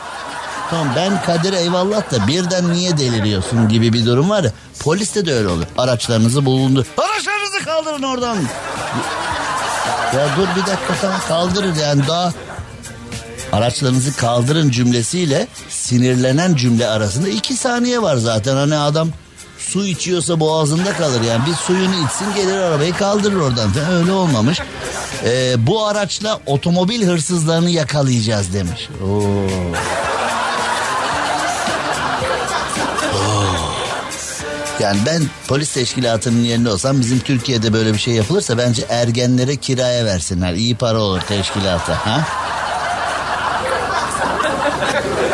Tamam ben Kadir eyvallah da birden niye deliriyorsun gibi bir durum var ya. Poliste de öyle olur. Araçlarınızı bulundu. Araçlarınızı kaldırın oradan. Ya dur bir dakika tamam kaldırır yani daha araçlarınızı kaldırın cümlesiyle sinirlenen cümle arasında iki saniye var zaten. Hani adam su içiyorsa boğazında kalır yani bir suyunu içsin gelir arabayı kaldırır oradan. Öyle olmamış. Ee, bu araçla otomobil hırsızlarını yakalayacağız demiş. Oo. Yani ben polis teşkilatının yerinde olsam bizim Türkiye'de böyle bir şey yapılırsa bence ergenlere kiraya versinler. İyi para olur teşkilata. Ha?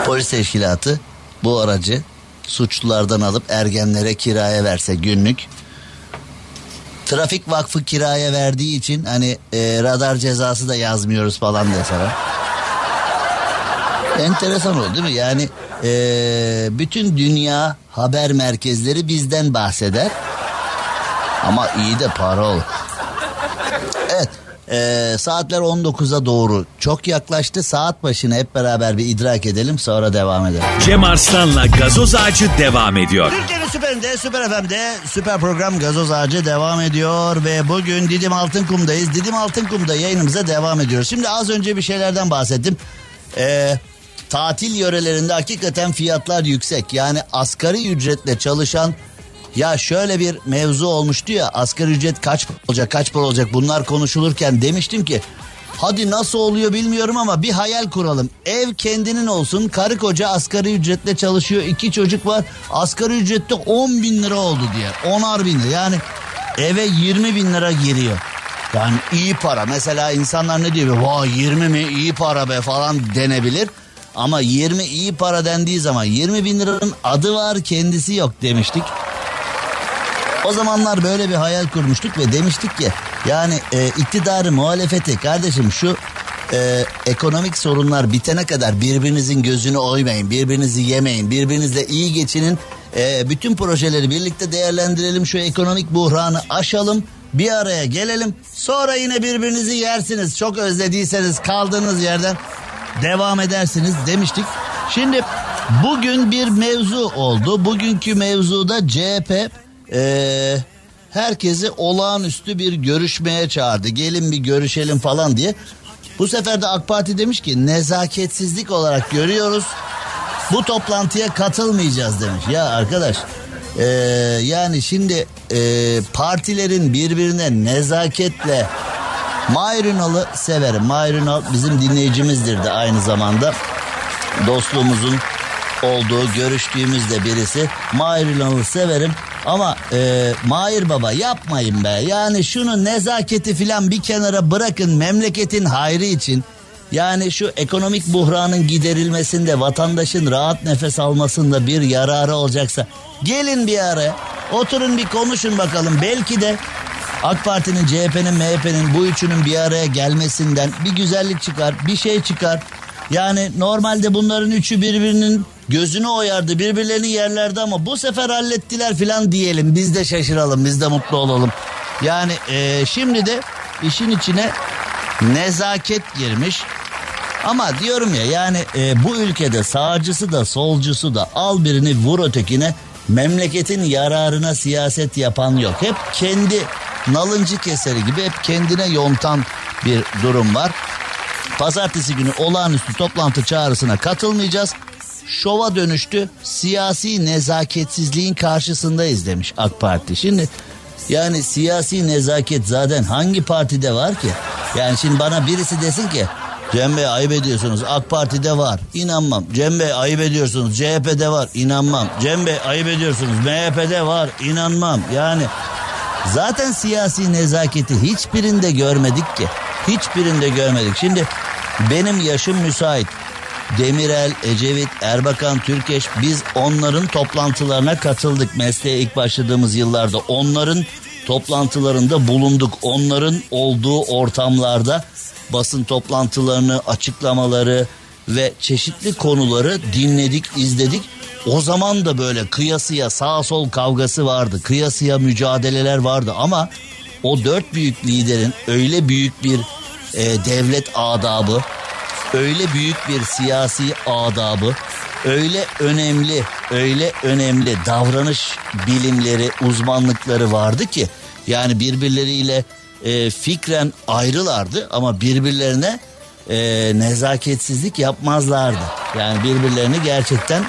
Polis teşkilatı bu aracı suçlulardan alıp ergenlere kiraya verse günlük. Trafik vakfı kiraya verdiği için hani e, radar cezası da yazmıyoruz falan deseler. Enteresan oldu değil mi? Yani e, bütün dünya haber merkezleri bizden bahseder. Ama iyi de para olur. Evet. e, saatler 19'a doğru çok yaklaştı. Saat başına hep beraber bir idrak edelim sonra devam edelim. Cem Arslan'la gazoz ağacı devam ediyor. Türkiye'nin süperinde, süper FM'de süper program Gazoz Ağacı devam ediyor ve bugün Didim Altınkum'dayız. Didim Altınkum'da yayınımıza devam ediyoruz. Şimdi az önce bir şeylerden bahsettim. Ee, tatil yörelerinde hakikaten fiyatlar yüksek. Yani asgari ücretle çalışan ya şöyle bir mevzu olmuştu ya asgari ücret kaç olacak kaç para olacak bunlar konuşulurken demiştim ki hadi nasıl oluyor bilmiyorum ama bir hayal kuralım. Ev kendinin olsun karı koca asgari ücretle çalışıyor iki çocuk var asgari ücrette 10 bin lira oldu diye 10'ar bin lira yani eve 20 bin lira giriyor. Yani iyi para mesela insanlar ne diyor vay 20 mi iyi para be falan denebilir. Ama 20 iyi para dendiği zaman 20 bin liranın adı var kendisi yok demiştik. O zamanlar böyle bir hayal kurmuştuk ve demiştik ki yani e, iktidarı muhalefeti kardeşim şu e, ekonomik sorunlar bitene kadar birbirinizin gözünü oymayın, birbirinizi yemeyin, birbirinizle iyi geçinin. E, bütün projeleri birlikte değerlendirelim, şu ekonomik buhranı aşalım, bir araya gelelim. Sonra yine birbirinizi yersiniz. Çok özlediyseniz kaldığınız yerden devam edersiniz demiştik. Şimdi bugün bir mevzu oldu. Bugünkü mevzuda CHP eee, herkesi olağanüstü bir görüşmeye çağırdı. Gelin bir görüşelim falan diye. Bu sefer de AK Parti demiş ki nezaketsizlik olarak görüyoruz. Bu toplantıya katılmayacağız demiş. Ya arkadaş eee, yani şimdi eee, partilerin birbirine nezaketle Mahir Ünal'ı severim. Mahir Ünal bizim dinleyicimizdir de aynı zamanda. Dostluğumuzun olduğu görüştüğümüzde birisi. Mahir Ünal'ı severim ama e, Mahir Baba yapmayın be. Yani şunu nezaketi filan bir kenara bırakın memleketin hayrı için. Yani şu ekonomik buhranın giderilmesinde vatandaşın rahat nefes almasında bir yararı olacaksa gelin bir araya oturun bir konuşun bakalım belki de AK Parti'nin, CHP'nin, MHP'nin bu üçünün bir araya gelmesinden bir güzellik çıkar, bir şey çıkar. Yani normalde bunların üçü birbirinin gözünü oyardı, birbirlerini yerlerdi ama bu sefer hallettiler filan diyelim. Biz de şaşıralım, biz de mutlu olalım. Yani e, şimdi de işin içine nezaket girmiş. Ama diyorum ya yani e, bu ülkede sağcısı da solcusu da al birini vur ötekine memleketin yararına siyaset yapan yok. Hep kendi nalıncı keseri gibi hep kendine yontan bir durum var. Pazartesi günü olağanüstü toplantı çağrısına katılmayacağız. Şova dönüştü. Siyasi nezaketsizliğin karşısındayız demiş AK Parti. Şimdi yani siyasi nezaket zaten hangi partide var ki? Yani şimdi bana birisi desin ki Cem Bey ayıp ediyorsunuz AK Parti'de var inanmam. Cem Bey ayıp ediyorsunuz CHP'de var inanmam. Cem Bey ayıp ediyorsunuz MHP'de var inanmam. Yani zaten siyasi nezaketi hiçbirinde görmedik ki. Hiçbirinde görmedik. Şimdi benim yaşım müsait. Demirel, Ecevit, Erbakan, Türkeş biz onların toplantılarına katıldık mesleğe ilk başladığımız yıllarda. Onların toplantılarında bulunduk. Onların olduğu ortamlarda basın toplantılarını, açıklamaları ve çeşitli konuları dinledik, izledik. O zaman da böyle kıyasıya sağ sol kavgası vardı. Kıyasıya mücadeleler vardı ama o dört büyük liderin öyle büyük bir e, devlet adabı, öyle büyük bir siyasi adabı, öyle önemli, öyle önemli davranış bilimleri, uzmanlıkları vardı ki yani birbirleriyle e, fikren ayrılardı ama birbirlerine e, nezaketsizlik yapmazlardı. Yani birbirlerini gerçekten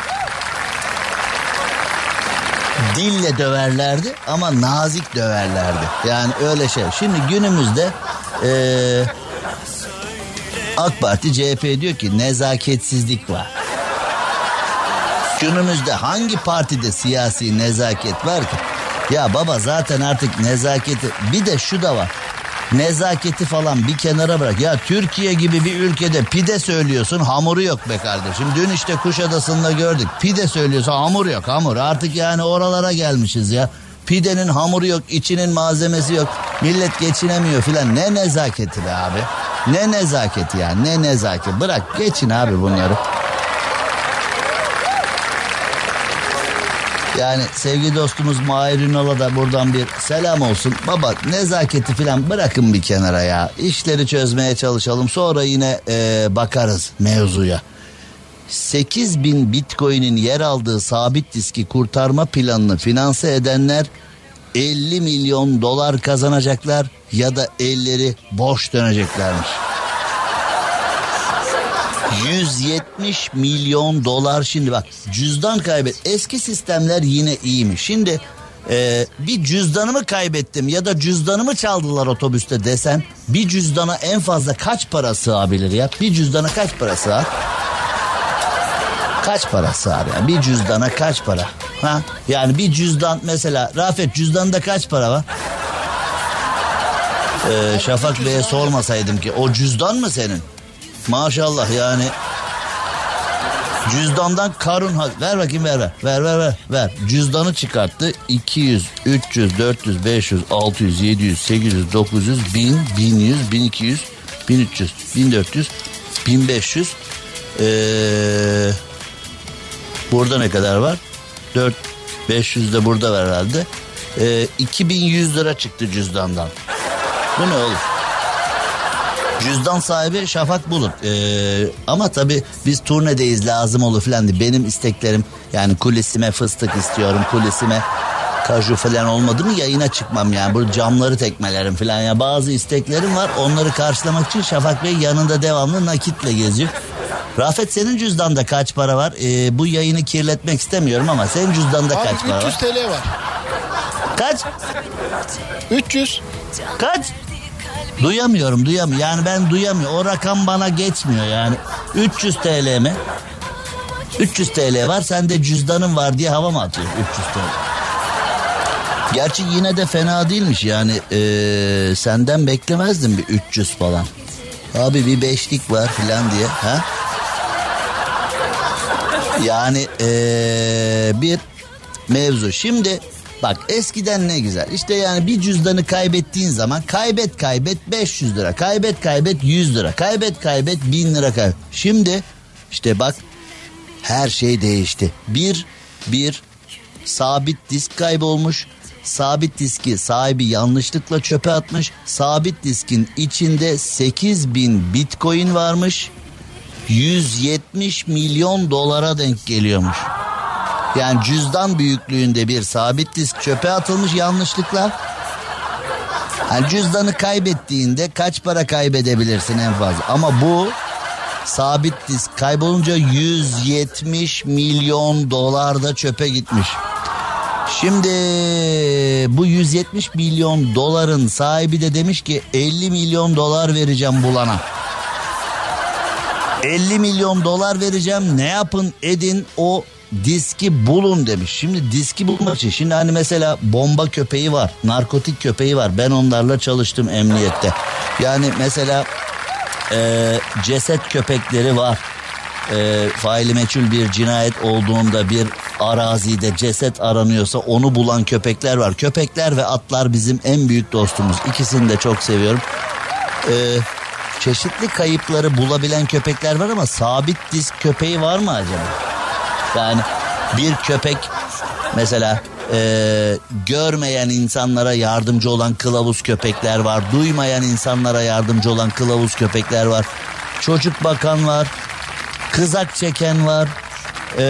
dille döverlerdi ama nazik döverlerdi. Yani öyle şey. Şimdi günümüzde e, AK Parti CHP diyor ki nezaketsizlik var. Günümüzde hangi partide siyasi nezaket var ki? Ya baba zaten artık nezaketi bir de şu da var. Nezaketi falan bir kenara bırak. Ya Türkiye gibi bir ülkede pide söylüyorsun hamuru yok be kardeşim. Dün işte Kuşadası'nda gördük. Pide söylüyorsun hamur yok hamur. Artık yani oralara gelmişiz ya. Pidenin hamuru yok, içinin malzemesi yok. Millet geçinemiyor filan. Ne nezaketi be abi. Ne nezaketi ya ne nezaket. Bırak geçin abi bunları. Yani sevgili dostumuz Mahir Ünal'a da buradan bir selam olsun. Baba nezaketi falan bırakın bir kenara ya. İşleri çözmeye çalışalım sonra yine e, bakarız mevzuya. 8 bin bitcoin'in yer aldığı sabit diski kurtarma planını finanse edenler 50 milyon dolar kazanacaklar ya da elleri boş döneceklermiş. 170 milyon dolar şimdi bak cüzdan kaybet. Eski sistemler yine iyiymiş. Şimdi e, bir cüzdanımı kaybettim ya da cüzdanımı çaldılar otobüste desen bir cüzdana en fazla kaç para sığabilir ya? Bir cüzdana kaç para sığar? Kaç para sığar yani? Bir cüzdana kaç para? Ha? Yani bir cüzdan mesela Rafet cüzdanda kaç para var? Ee, Şafak Bey'e sormasaydım ki o cüzdan mı senin? Maşallah yani. Cüzdandan karun ver bakayım ver ver. Ver ver ver ver. Cüzdanı çıkarttı. 200 300 400 500 600 700 800 900 1000 1100 1200 1300 1400 1500 ee, burada ne kadar var? 4 500 de burada var herhalde. Ee, 2100 lira çıktı cüzdandan. Bu ne olur Cüzdan sahibi Şafak Bulut. Ee, ama tabii biz turnedeyiz lazım olur filan diye. Benim isteklerim yani kulisime fıstık istiyorum. Kulisime kaju falan olmadı mı yayına çıkmam yani. Bu camları tekmelerim filan ya. Bazı isteklerim var. Onları karşılamak için Şafak Bey yanında devamlı nakitle geziyor. Rafet senin cüzdanda kaç para var? Ee, bu yayını kirletmek istemiyorum ama senin cüzdanda Abi kaç para 300 var? TL var. Kaç? 300. Kaç? Duyamıyorum duyamıyorum. Yani ben duyamıyorum. O rakam bana geçmiyor yani. 300 TL mi? 300 TL var sende cüzdanın var diye hava mı atıyor 300 TL? Gerçi yine de fena değilmiş yani ee, senden beklemezdim bir 300 falan. Abi bir beşlik var filan diye ha? Yani ee, bir mevzu. Şimdi bak eskiden ne güzel. İşte yani bir cüzdanı kaybettiğin zaman kaybet kaybet 500 lira. Kaybet kaybet 100 lira. Kaybet kaybet 1000 lira kaybet. Şimdi işte bak her şey değişti. Bir, bir sabit disk kaybolmuş. Sabit diski sahibi yanlışlıkla çöpe atmış. Sabit diskin içinde 8000 bitcoin varmış. 170 milyon dolara denk geliyormuş. Yani cüzdan büyüklüğünde bir sabit disk çöpe atılmış yanlışlıkla. Yani cüzdanı kaybettiğinde kaç para kaybedebilirsin en fazla. Ama bu sabit disk kaybolunca 170 milyon dolar da çöpe gitmiş. Şimdi bu 170 milyon doların sahibi de demiş ki 50 milyon dolar vereceğim bulana. 50 milyon dolar vereceğim ne yapın edin o diski bulun demiş. Şimdi diski bulmak için şimdi hani mesela bomba köpeği var, narkotik köpeği var. Ben onlarla çalıştım emniyette. Yani mesela e, ceset köpekleri var. E, faili meçhul bir cinayet olduğunda bir arazide ceset aranıyorsa onu bulan köpekler var. Köpekler ve atlar bizim en büyük dostumuz. İkisini de çok seviyorum. E, çeşitli kayıpları bulabilen köpekler var ama sabit disk köpeği var mı acaba? Yani bir köpek mesela e, görmeyen insanlara yardımcı olan kılavuz köpekler var. Duymayan insanlara yardımcı olan kılavuz köpekler var. Çocuk bakan var. Kızak çeken var. E,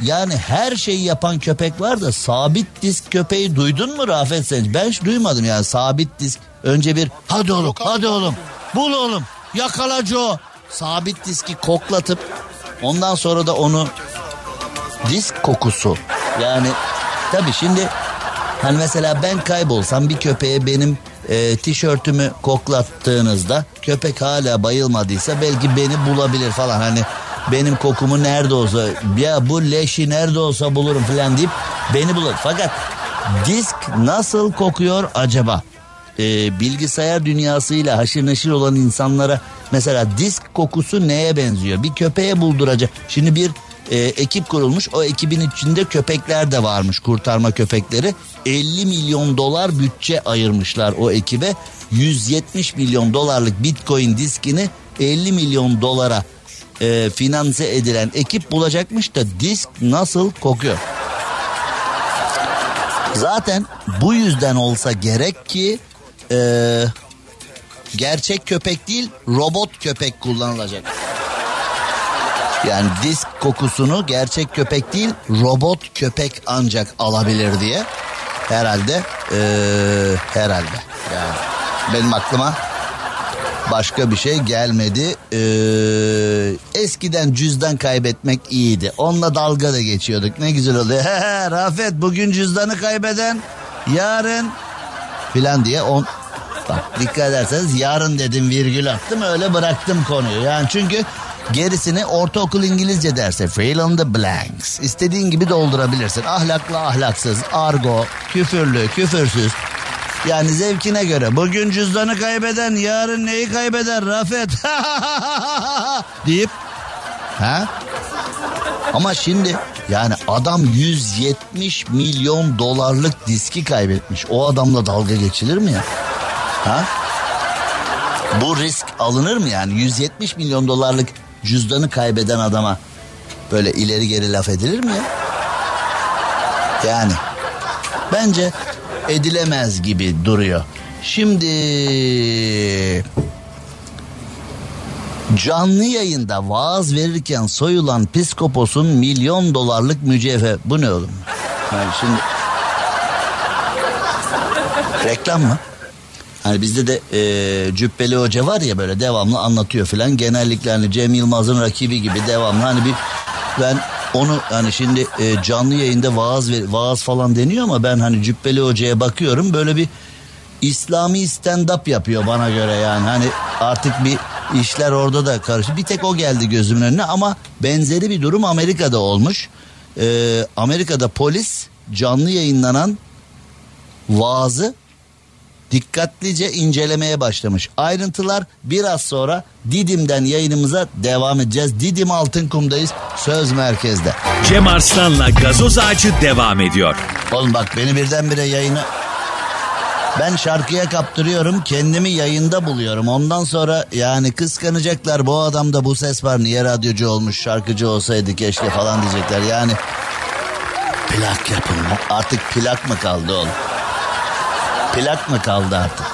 yani her şeyi yapan köpek var da sabit disk köpeği duydun mu Rafet sen? Ben hiç duymadım yani sabit disk. Önce bir hadi oğlum hadi oğlum bul oğlum yakala Joe. Sabit diski koklatıp ondan sonra da onu disk kokusu. Yani tabii şimdi hani mesela ben kaybolsam bir köpeğe benim e, tişörtümü koklattığınızda köpek hala bayılmadıysa belki beni bulabilir falan. Hani benim kokumu nerede olsa ya bu leşi nerede olsa bulurum falan deyip beni bulur. Fakat disk nasıl kokuyor acaba? Ee, bilgisayar dünyasıyla haşır neşir olan insanlara mesela disk kokusu neye benziyor? Bir köpeğe bulduracak. Şimdi bir e, ekip kurulmuş. O ekibin içinde köpekler de varmış kurtarma köpekleri. 50 milyon dolar bütçe ayırmışlar o ekibe. 170 milyon dolarlık bitcoin diskini 50 milyon dolara e, finanse edilen ekip bulacakmış da disk nasıl kokuyor? Zaten bu yüzden olsa gerek ki e, gerçek köpek değil robot köpek kullanılacak. Yani disk kokusunu gerçek köpek değil robot köpek ancak alabilir diye herhalde ee, herhalde yani benim aklıma başka bir şey gelmedi. Ee, eskiden cüzdan kaybetmek iyiydi. Onunla dalga da geçiyorduk. Ne güzel oluyor. [LAUGHS] Rafet bugün cüzdanı kaybeden yarın filan diye on Bak dikkat ederseniz yarın dedim virgül attım öyle bıraktım konuyu. Yani çünkü gerisini ortaokul İngilizce derse fill in the blanks. İstediğin gibi doldurabilirsin. Ahlaklı ahlaksız, argo, küfürlü, küfürsüz. Yani zevkine göre bugün cüzdanı kaybeden yarın neyi kaybeder Rafet [LAUGHS] deyip ha? Ama şimdi yani adam 170 milyon dolarlık diski kaybetmiş. O adamla dalga geçilir mi ya? Ha? Bu risk alınır mı yani? 170 milyon dolarlık cüzdanı kaybeden adama böyle ileri geri laf edilir mi ya? Yani bence edilemez gibi duruyor. Şimdi canlı yayında vaaz verirken soyulan psikoposun milyon dolarlık mücevher. Bu ne oğlum? Yani şimdi reklam mı? Hani bizde de e, Cübbeli Hoca var ya böyle devamlı anlatıyor filan. Genellikle hani Cem Yılmaz'ın rakibi gibi devamlı hani bir ben onu hani şimdi e, canlı yayında vaaz ve vaaz falan deniyor ama ben hani Cübbeli Hoca'ya bakıyorum böyle bir İslami stand up yapıyor bana göre yani hani artık bir işler orada da karıştı. Bir tek o geldi gözümün önüne ama benzeri bir durum Amerika'da olmuş. Ee, Amerika'da polis canlı yayınlanan vaazı dikkatlice incelemeye başlamış. Ayrıntılar biraz sonra Didim'den yayınımıza devam edeceğiz. Didim Altınkum'dayız. Söz merkezde. Cem Arslan'la gazoz ağacı devam ediyor. Oğlum bak beni birdenbire yayını... Ben şarkıya kaptırıyorum kendimi yayında buluyorum. Ondan sonra yani kıskanacaklar bu adamda bu ses var niye radyocu olmuş şarkıcı olsaydı keşke falan diyecekler. Yani plak yapın artık plak mı kaldı oğlum? Plak mı kaldı artık?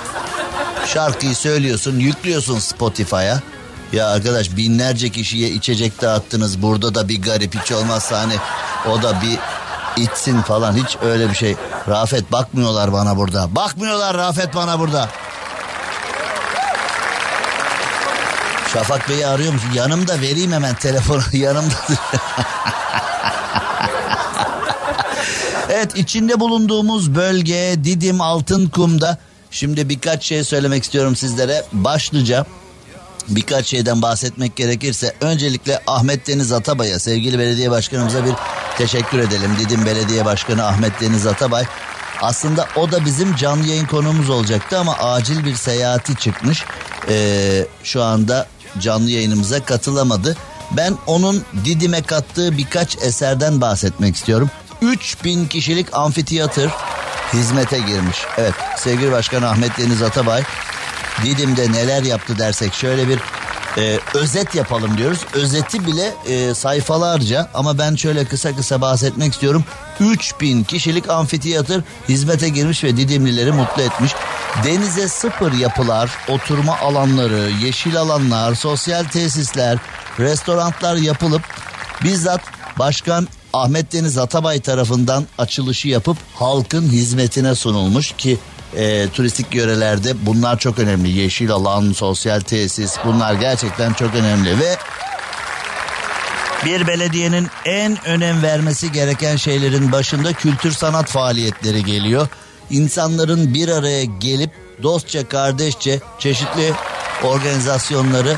Şarkıyı söylüyorsun yüklüyorsun Spotify'a. Ya arkadaş binlerce kişiye içecek dağıttınız. Burada da bir garip hiç olmazsa hani o da bir içsin falan hiç öyle bir şey. Rafet bakmıyorlar bana burada. Bakmıyorlar Rafet bana burada. Şafak Bey'i arıyor musun? Yanımda vereyim hemen telefonu. [LAUGHS] Yanımda. [LAUGHS] evet içinde bulunduğumuz bölge Didim Altınkum'da. Şimdi birkaç şey söylemek istiyorum sizlere. Başlıca birkaç şeyden bahsetmek gerekirse öncelikle Ahmet Deniz Atabay'a sevgili belediye başkanımıza bir teşekkür edelim. Didim Belediye Başkanı Ahmet Deniz Atabay. Aslında o da bizim canlı yayın konuğumuz olacaktı ama acil bir seyahati çıkmış. Ee, şu anda canlı yayınımıza katılamadı. Ben onun Didim'e kattığı birkaç eserden bahsetmek istiyorum. 3000 kişilik amfiteyatr hizmete girmiş. Evet sevgili Başkan Ahmet Deniz Atabay Didim'de neler yaptı dersek şöyle bir e, özet yapalım diyoruz. Özeti bile e, sayfalarca ama ben şöyle kısa kısa bahsetmek istiyorum. 3000 kişilik amfiteyatr hizmete girmiş ve Didimlileri mutlu etmiş. Denize sıfır yapılar, oturma alanları, yeşil alanlar, sosyal tesisler, restoranlar yapılıp bizzat Başkan Ahmet Deniz Atabay tarafından açılışı yapıp halkın hizmetine sunulmuş ki e, turistik yörelerde bunlar çok önemli. Yeşil alan, sosyal tesis bunlar gerçekten çok önemli ve bir belediyenin en önem vermesi gereken şeylerin başında kültür sanat faaliyetleri geliyor. İnsanların bir araya gelip dostça, kardeşçe çeşitli organizasyonları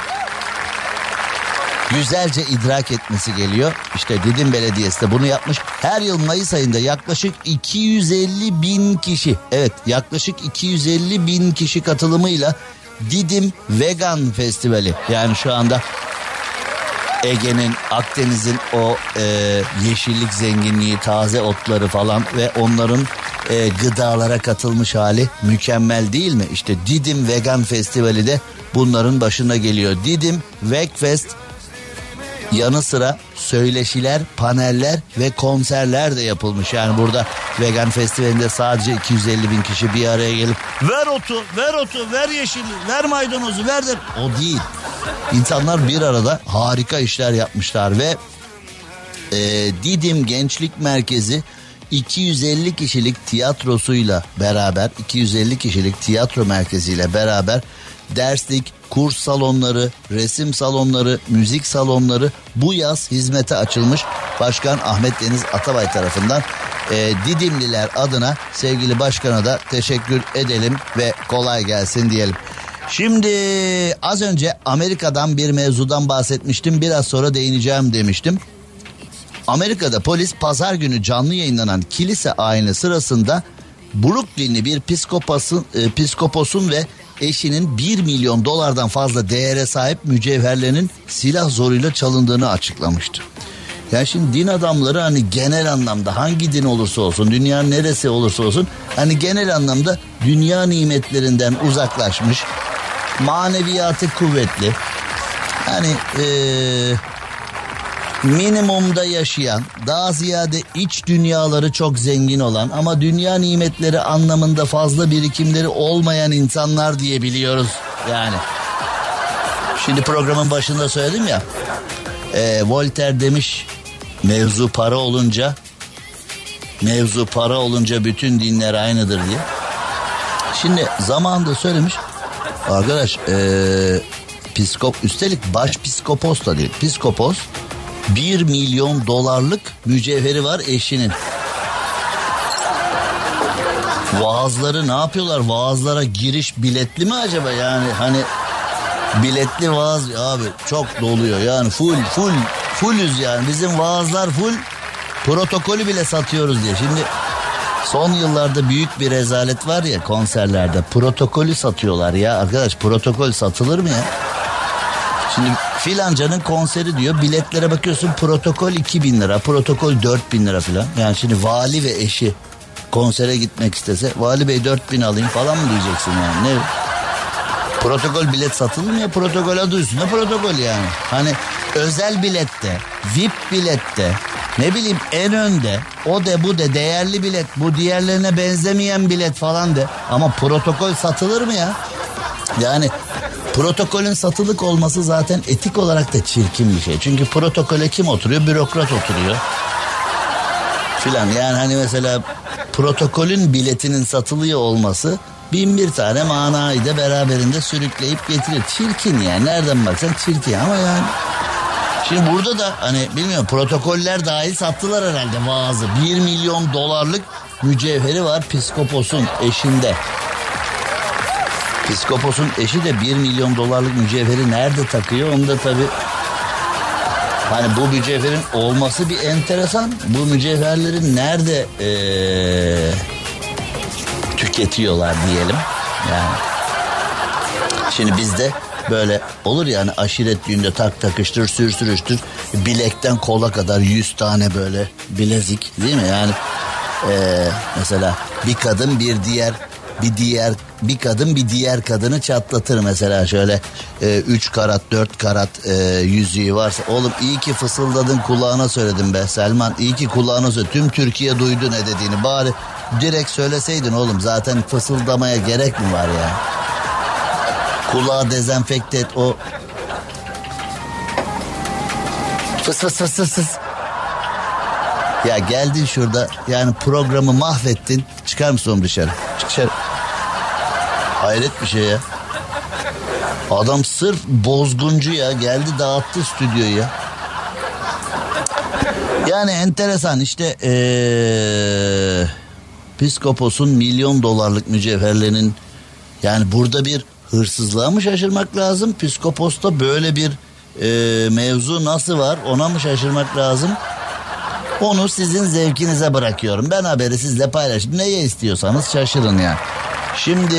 güzelce idrak etmesi geliyor. İşte Didim Belediyesi de bunu yapmış. Her yıl Mayıs ayında yaklaşık 250 bin kişi, evet yaklaşık 250 bin kişi katılımıyla Didim Vegan Festivali yani şu anda Ege'nin, Akdeniz'in o e, yeşillik zenginliği, taze otları falan ve onların e, gıdalara katılmış hali mükemmel değil mi? İşte Didim Vegan Festivali de bunların başına geliyor. Didim Vegfest yanı sıra söyleşiler, paneller ve konserler de yapılmış. Yani burada vegan festivalinde sadece 250 bin kişi bir araya gelip ver otu, ver otu, ver yeşili, ver maydanozu, ver de... O değil. İnsanlar bir arada harika işler yapmışlar ve e, Didim Gençlik Merkezi 250 kişilik tiyatrosuyla beraber 250 kişilik tiyatro merkeziyle beraber derslik, kurs salonları, resim salonları, müzik salonları bu yaz hizmete açılmış. Başkan Ahmet Deniz Atabay tarafından e, Didimliler adına sevgili başkana da teşekkür edelim ve kolay gelsin diyelim. Şimdi az önce Amerika'dan bir mevzudan bahsetmiştim. Biraz sonra değineceğim demiştim. Amerika'da polis pazar günü canlı yayınlanan kilise ayini sırasında Brooklyn'li bir psikoposun, e, psikoposun ve eşinin 1 milyon dolardan fazla değere sahip mücevherlerinin silah zoruyla çalındığını açıklamıştı. Yani şimdi din adamları hani genel anlamda hangi din olursa olsun dünyanın neresi olursa olsun hani genel anlamda dünya nimetlerinden uzaklaşmış maneviyatı kuvvetli hani ee, minimumda yaşayan, daha ziyade iç dünyaları çok zengin olan ama dünya nimetleri anlamında fazla birikimleri olmayan insanlar diye biliyoruz yani. Şimdi programın başında söyledim ya, e, Voltaire demiş mevzu para olunca, mevzu para olunca bütün dinler aynıdır diye. Şimdi zamanında söylemiş, arkadaş e, psikop, üstelik baş psikopos da değil, psikopos 1 milyon dolarlık mücevheri var eşinin. Vaazları ne yapıyorlar? Vaazlara giriş biletli mi acaba yani? Hani Biletli vaaz abi çok doluyor yani full full fullüz yani bizim vaazlar full protokolü bile satıyoruz diye. Şimdi son yıllarda büyük bir rezalet var ya konserlerde protokolü satıyorlar ya arkadaş protokol satılır mı ya? Şimdi filancanın konseri diyor biletlere bakıyorsun protokol 2000 lira protokol 4000 lira filan. Yani şimdi vali ve eşi konsere gitmek istese vali bey 4000 alayım falan mı diyeceksin yani ne? Protokol bilet satılır mı ya protokol adı üstünde protokol yani. Hani özel bilette VIP bilette ne bileyim en önde o de bu de değerli bilet bu diğerlerine benzemeyen bilet falan de. Ama protokol satılır mı ya? Yani protokolün satılık olması zaten etik olarak da çirkin bir şey. Çünkü protokole kim oturuyor? Bürokrat oturuyor. Filan yani hani mesela protokolün biletinin satılıyor olması bin bir tane manayı da beraberinde sürükleyip getiriyor. Çirkin yani nereden baksan çirkin ama yani. Şimdi burada da hani bilmiyorum protokoller dahil sattılar herhalde vaazı. Bir milyon dolarlık mücevheri var psikoposun eşinde. Psikoposun eşi de 1 milyon dolarlık mücevheri nerede takıyor onu da tabi Hani bu mücevherin olması bir enteresan. Bu mücevherleri nerede ee, tüketiyorlar diyelim. Yani şimdi bizde böyle olur yani aşiret düğünde tak takıştır sür sürüştür bilekten kola kadar 100 tane böyle bilezik değil mi yani ee, mesela bir kadın bir diğer bir diğer bir kadın bir diğer kadını çatlatır mesela şöyle 3 e, karat 4 karat e, yüzüğü varsa. Oğlum iyi ki fısıldadın kulağına söyledim be Selman. İyi ki kulağına söyledin tüm Türkiye duydu ne dediğini. Bari direkt söyleseydin oğlum zaten fısıldamaya gerek mi var ya? Kulağı dezenfekte et o fıs fıs fıs fıs fıs. Ya geldin şurada yani programı mahvettin. Çıkar mısın oğlum dışarı? Çık dışarı Hayret bir şey ya. Adam sırf bozguncu ya geldi dağıttı stüdyoyu ya. Yani enteresan işte ee, Piskopos'un milyon dolarlık mücevherlerinin yani burada bir hırsızlığa mı şaşırmak lazım? Piskopos'ta böyle bir e, mevzu nasıl var ona mı şaşırmak lazım? Onu sizin zevkinize bırakıyorum. Ben haberi sizle paylaştım. Neye istiyorsanız şaşırın yani. Şimdi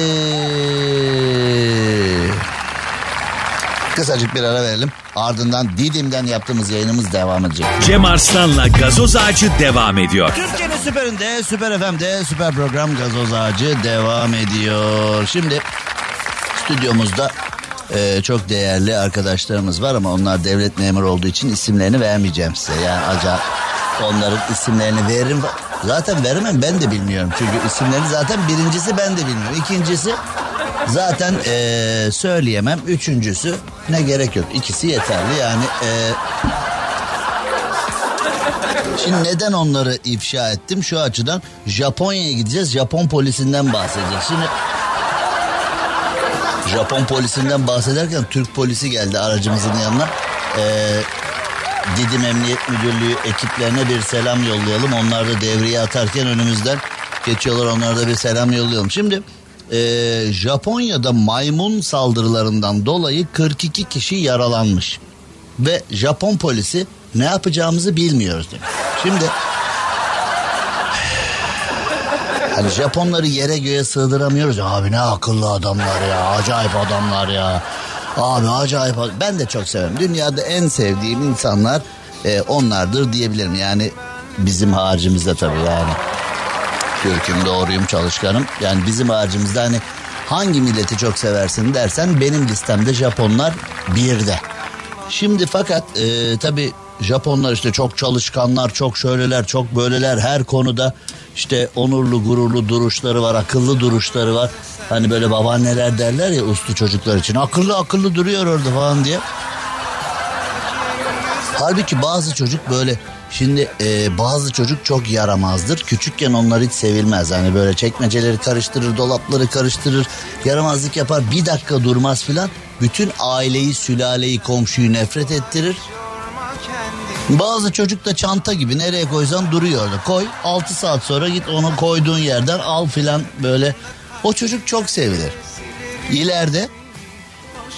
kısacık bir ara verelim. Ardından Didim'den yaptığımız yayınımız devam edecek. Cem Arslan'la gazoz ağacı devam ediyor. Türkiye'nin süperinde, süper FM'de süper program gazoz ağacı devam ediyor. Şimdi stüdyomuzda e, çok değerli arkadaşlarımız var ama onlar devlet memuru olduğu için isimlerini vermeyeceğim size. Yani acaba onların isimlerini veririm. Zaten veremem ben de bilmiyorum. Çünkü isimleri zaten birincisi ben de bilmiyorum. İkincisi zaten ee, söyleyemem. Üçüncüsü ne gerek yok. İkisi yeterli yani. ee, Şimdi neden onları ifşa ettim? Şu açıdan Japonya'ya gideceğiz. Japon polisinden bahsedeceğiz. Şimdi Japon polisinden bahsederken Türk polisi geldi aracımızın yanına. Ee, Didim Emniyet Müdürlüğü ekiplerine bir selam yollayalım. Onlar da devreye atarken önümüzden geçiyorlar. Onlara da bir selam yollayalım. Şimdi e, Japonya'da maymun saldırılarından dolayı 42 kişi yaralanmış. Ve Japon polisi ne yapacağımızı bilmiyoruz demiş. Şimdi Hani Japonları yere göğe sığdıramıyoruz. Abi ne akıllı adamlar ya. Acayip adamlar ya. Abi acayip. Ben de çok severim. Dünyada en sevdiğim insanlar e, onlardır diyebilirim. Yani bizim harcımızda tabii yani. Türk'üm, doğruyum, çalışkanım. Yani bizim harcımızda hani hangi milleti çok seversin dersen benim listemde Japonlar birde. Şimdi fakat e, tabii Japonlar işte çok çalışkanlar, çok şöyleler, çok böyleler her konuda işte onurlu, gururlu duruşları var, akıllı duruşları var. Hani böyle babaanneler derler ya uslu çocuklar için akıllı akıllı duruyor orada falan diye. Halbuki bazı çocuk böyle şimdi e, bazı çocuk çok yaramazdır. Küçükken onlar hiç sevilmez. Hani böyle çekmeceleri karıştırır, dolapları karıştırır, yaramazlık yapar. Bir dakika durmaz filan. Bütün aileyi, sülaleyi, komşuyu nefret ettirir. Bazı çocuk da çanta gibi nereye koysan duruyor orada. Koy 6 saat sonra git onu koyduğun yerden al filan böyle. O çocuk çok sevilir. İleride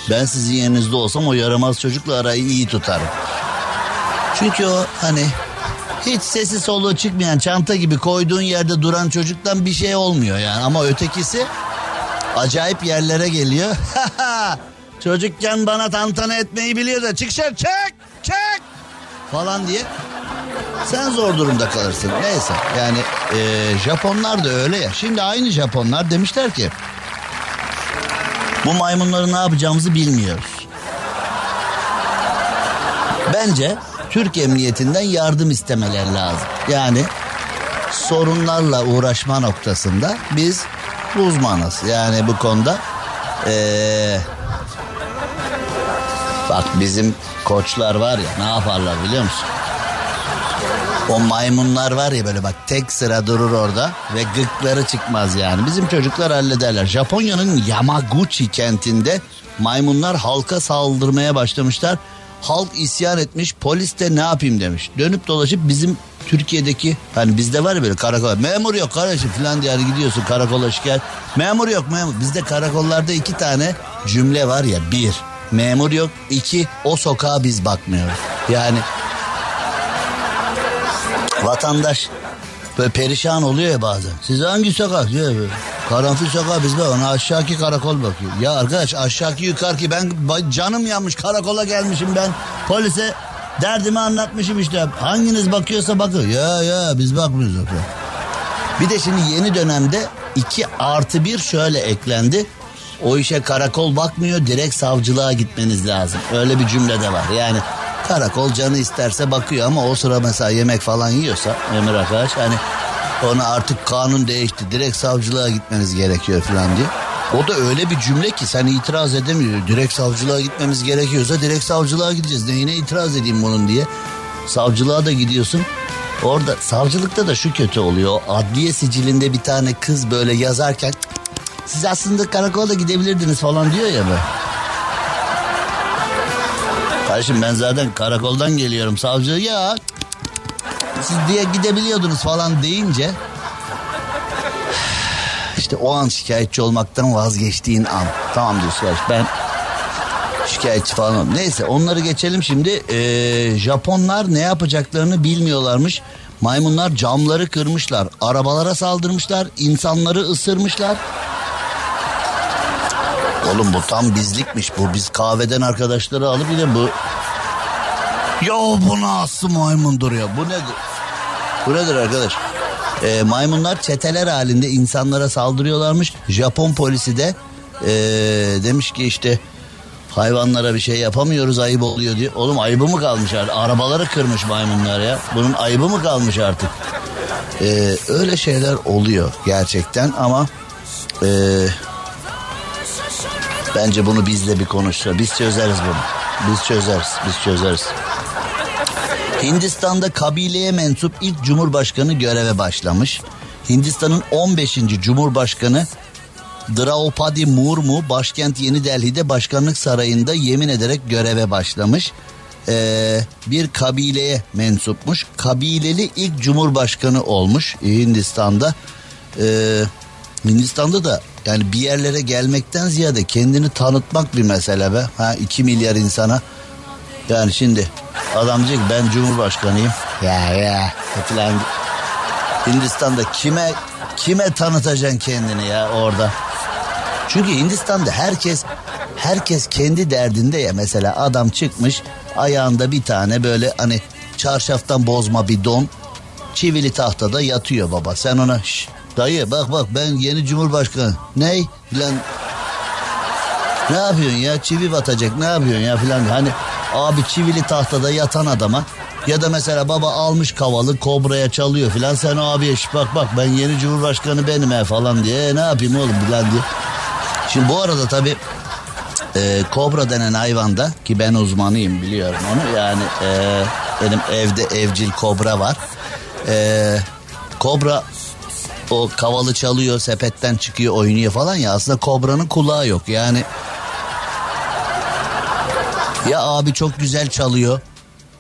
Ben sizin yerinizde olsam o yaramaz çocukla arayı iyi tutarım. Çünkü o hani hiç sesi soluğu çıkmayan çanta gibi koyduğun yerde duran çocuktan bir şey olmuyor yani. Ama ötekisi acayip yerlere geliyor. [LAUGHS] Çocukken bana tantana etmeyi biliyor da çık çık çık çık falan diye sen zor durumda kalırsın. Neyse yani e, Japonlar da öyle ya. Şimdi aynı Japonlar demişler ki bu maymunları ne yapacağımızı bilmiyoruz. Bence Türk Emniyetinden yardım istemeleri lazım. Yani sorunlarla uğraşma noktasında biz uzmanız. Yani bu konuda ee, bak bizim koçlar var ya ne yaparlar biliyor musun? O maymunlar var ya böyle bak tek sıra durur orada ve gıkları çıkmaz yani. Bizim çocuklar hallederler. Japonya'nın Yamaguchi kentinde maymunlar halka saldırmaya başlamışlar. Halk isyan etmiş polis de ne yapayım demiş. Dönüp dolaşıp bizim Türkiye'deki hani bizde var ya böyle karakol memur yok kardeşim falan diye gidiyorsun karakola şikayet. Memur yok memur. Bizde karakollarda iki tane cümle var ya bir memur yok iki o sokağa biz bakmıyoruz. Yani vatandaş böyle perişan oluyor ya bazen. Siz hangi sokak diyor böyle. Karanfil sokağı biz bak ona aşağıki karakol bakıyor. Ya arkadaş aşağıki yukarıki ben ba- canım yanmış karakola gelmişim ben polise derdimi anlatmışım işte. Hanginiz bakıyorsa bakın. Ya ya biz bakmıyoruz. Yok. Bir de şimdi yeni dönemde iki artı bir şöyle eklendi. O işe karakol bakmıyor direkt savcılığa gitmeniz lazım. Öyle bir cümle de var. Yani karakol canı isterse bakıyor ama o sıra mesela yemek falan yiyorsa Ömür arkadaş hani ona artık kanun değişti direkt savcılığa gitmeniz gerekiyor falan diye. O da öyle bir cümle ki sen itiraz edemiyor. Direkt savcılığa gitmemiz gerekiyorsa direkt savcılığa gideceğiz. Neyine itiraz edeyim bunun diye. Savcılığa da gidiyorsun. Orada savcılıkta da şu kötü oluyor. Adliye sicilinde bir tane kız böyle yazarken siz aslında karakola gidebilirdiniz falan diyor ya be. Kardeşim ben zaten karakoldan geliyorum savcı ya siz diye gidebiliyordunuz falan deyince işte o an şikayetçi olmaktan vazgeçtiğin an. Tamam diyor şikayetçi ben şikayetçi falan. Neyse onları geçelim şimdi. Ee, Japonlar ne yapacaklarını bilmiyorlarmış. Maymunlar camları kırmışlar. Arabalara saldırmışlar. insanları ısırmışlar. Oğlum bu tam bizlikmiş bu. Biz kahveden arkadaşları alıp de bu... Ya bu nasıl maymundur ya? Bu nedir? Bu nedir arkadaş? Ee, maymunlar çeteler halinde insanlara saldırıyorlarmış. Japon polisi de ee, demiş ki işte hayvanlara bir şey yapamıyoruz ayıp oluyor diyor. Oğlum ayıbı mı kalmış artık? Arabaları kırmış maymunlar ya. Bunun ayıbı mı kalmış artık? Ee, öyle şeyler oluyor gerçekten ama ee, bence bunu bizle bir konuşsa. Biz çözeriz bunu. Biz çözeriz. Biz çözeriz. Hindistan'da kabileye mensup ilk cumhurbaşkanı göreve başlamış. Hindistan'ın 15. cumhurbaşkanı Draupadi Murmu başkent Yeni Delhi'de başkanlık sarayında yemin ederek göreve başlamış. Ee, bir kabileye mensupmuş. Kabileli ilk cumhurbaşkanı olmuş Hindistan'da. Ee, Hindistan'da da yani bir yerlere gelmekten ziyade kendini tanıtmak bir mesele be. Ha 2 milyar insana. Yani şimdi adam diyecek ben cumhurbaşkanıyım. Ya ya falan. Hindistan'da kime kime tanıtacaksın kendini ya orada? Çünkü Hindistan'da herkes herkes kendi derdinde ya mesela adam çıkmış ayağında bir tane böyle hani çarşaftan bozma bir don çivili tahtada yatıyor baba. Sen ona Şş, dayı bak bak ben yeni cumhurbaşkanı. Ney? Lan ne yapıyorsun ya çivi batacak ne yapıyorsun ya filan hani abi çivili tahtada yatan adama ya da mesela baba almış kavalı kobraya çalıyor filan sen abiye şş, bak bak ben yeni cumhurbaşkanı benim he falan diye "E, ne yapayım oğlum filan diye. Şimdi bu arada tabii e, kobra denen hayvanda ki ben uzmanıyım biliyorum onu yani e, benim evde evcil kobra var. E, kobra o kavalı çalıyor sepetten çıkıyor oynuyor falan ya aslında kobranın kulağı yok yani ya abi çok güzel çalıyor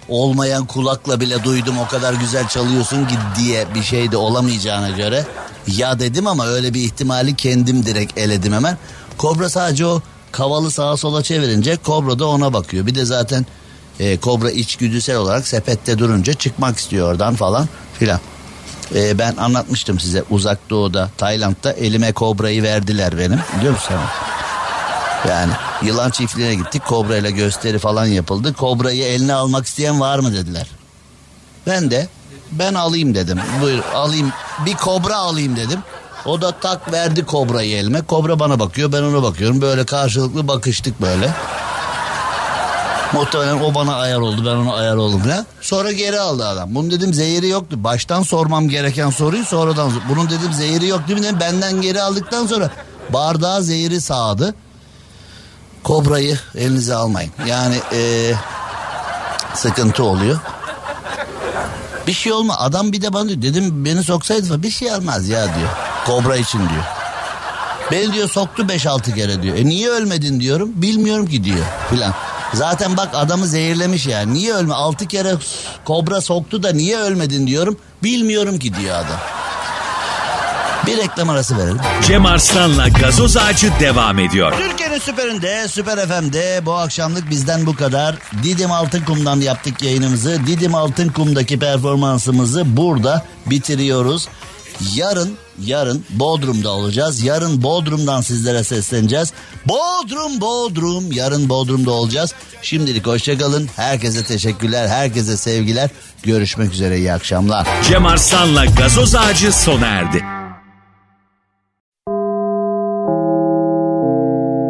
olmayan kulakla bile duydum o kadar güzel çalıyorsun ki diye bir şey de olamayacağına göre ya dedim ama öyle bir ihtimali kendim direkt eledim hemen. Kobra sadece o kavalı sağa sola çevirince kobra da ona bakıyor. Bir de zaten e, kobra içgüdüsel olarak sepette durunca çıkmak istiyor oradan falan filan. E, ben anlatmıştım size uzak doğuda Tayland'da elime kobrayı verdiler benim biliyor musun? Yani yılan çiftliğine gittik kobra ile gösteri falan yapıldı. Kobrayı eline almak isteyen var mı dediler. Ben de ben alayım dedim. Buyur alayım bir kobra alayım dedim. O da tak verdi kobrayı elime. Kobra bana bakıyor ben ona bakıyorum. Böyle karşılıklı bakıştık böyle. Muhtemelen o bana ayar oldu ben ona ayar oldum falan. Sonra geri aldı adam. Bunun dedim zehiri yoktu. Baştan sormam gereken soruyu sonradan Bunun dedim zehiri yok değil mi? Dedim, Benden geri aldıktan sonra bardağa zehiri sağdı. Kobrayı elinize almayın. Yani eee, sıkıntı oluyor. Bir şey olma. Adam bir de bana diyor. Dedim beni soksaydı bir şey olmaz ya diyor. Kobra için diyor. Beni diyor soktu 5-6 kere diyor. E niye ölmedin diyorum. Bilmiyorum ki diyor filan. Zaten bak adamı zehirlemiş yani. Niye ölme? 6 kere kobra soktu da niye ölmedin diyorum. Bilmiyorum ki diyor adam. Bir reklam arası verelim. Cem Arslan'la gazoz ağacı devam ediyor. Türkiye'nin süperinde, Süper FM'de bu akşamlık bizden bu kadar. Didim Altınkum'dan yaptık yayınımızı. Didim Altınkum'daki performansımızı burada bitiriyoruz. Yarın, yarın Bodrum'da olacağız. Yarın Bodrum'dan sizlere sesleneceğiz. Bodrum, Bodrum. Yarın Bodrum'da olacağız. Şimdilik hoşçakalın. Herkese teşekkürler, herkese sevgiler. Görüşmek üzere, iyi akşamlar. Cem Arslan'la gazoz ağacı sona erdi.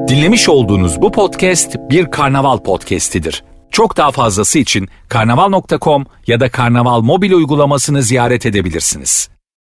Dinlemiş olduğunuz bu podcast bir karnaval podcastidir. Çok daha fazlası için karnaval.com ya da karnaval mobil uygulamasını ziyaret edebilirsiniz.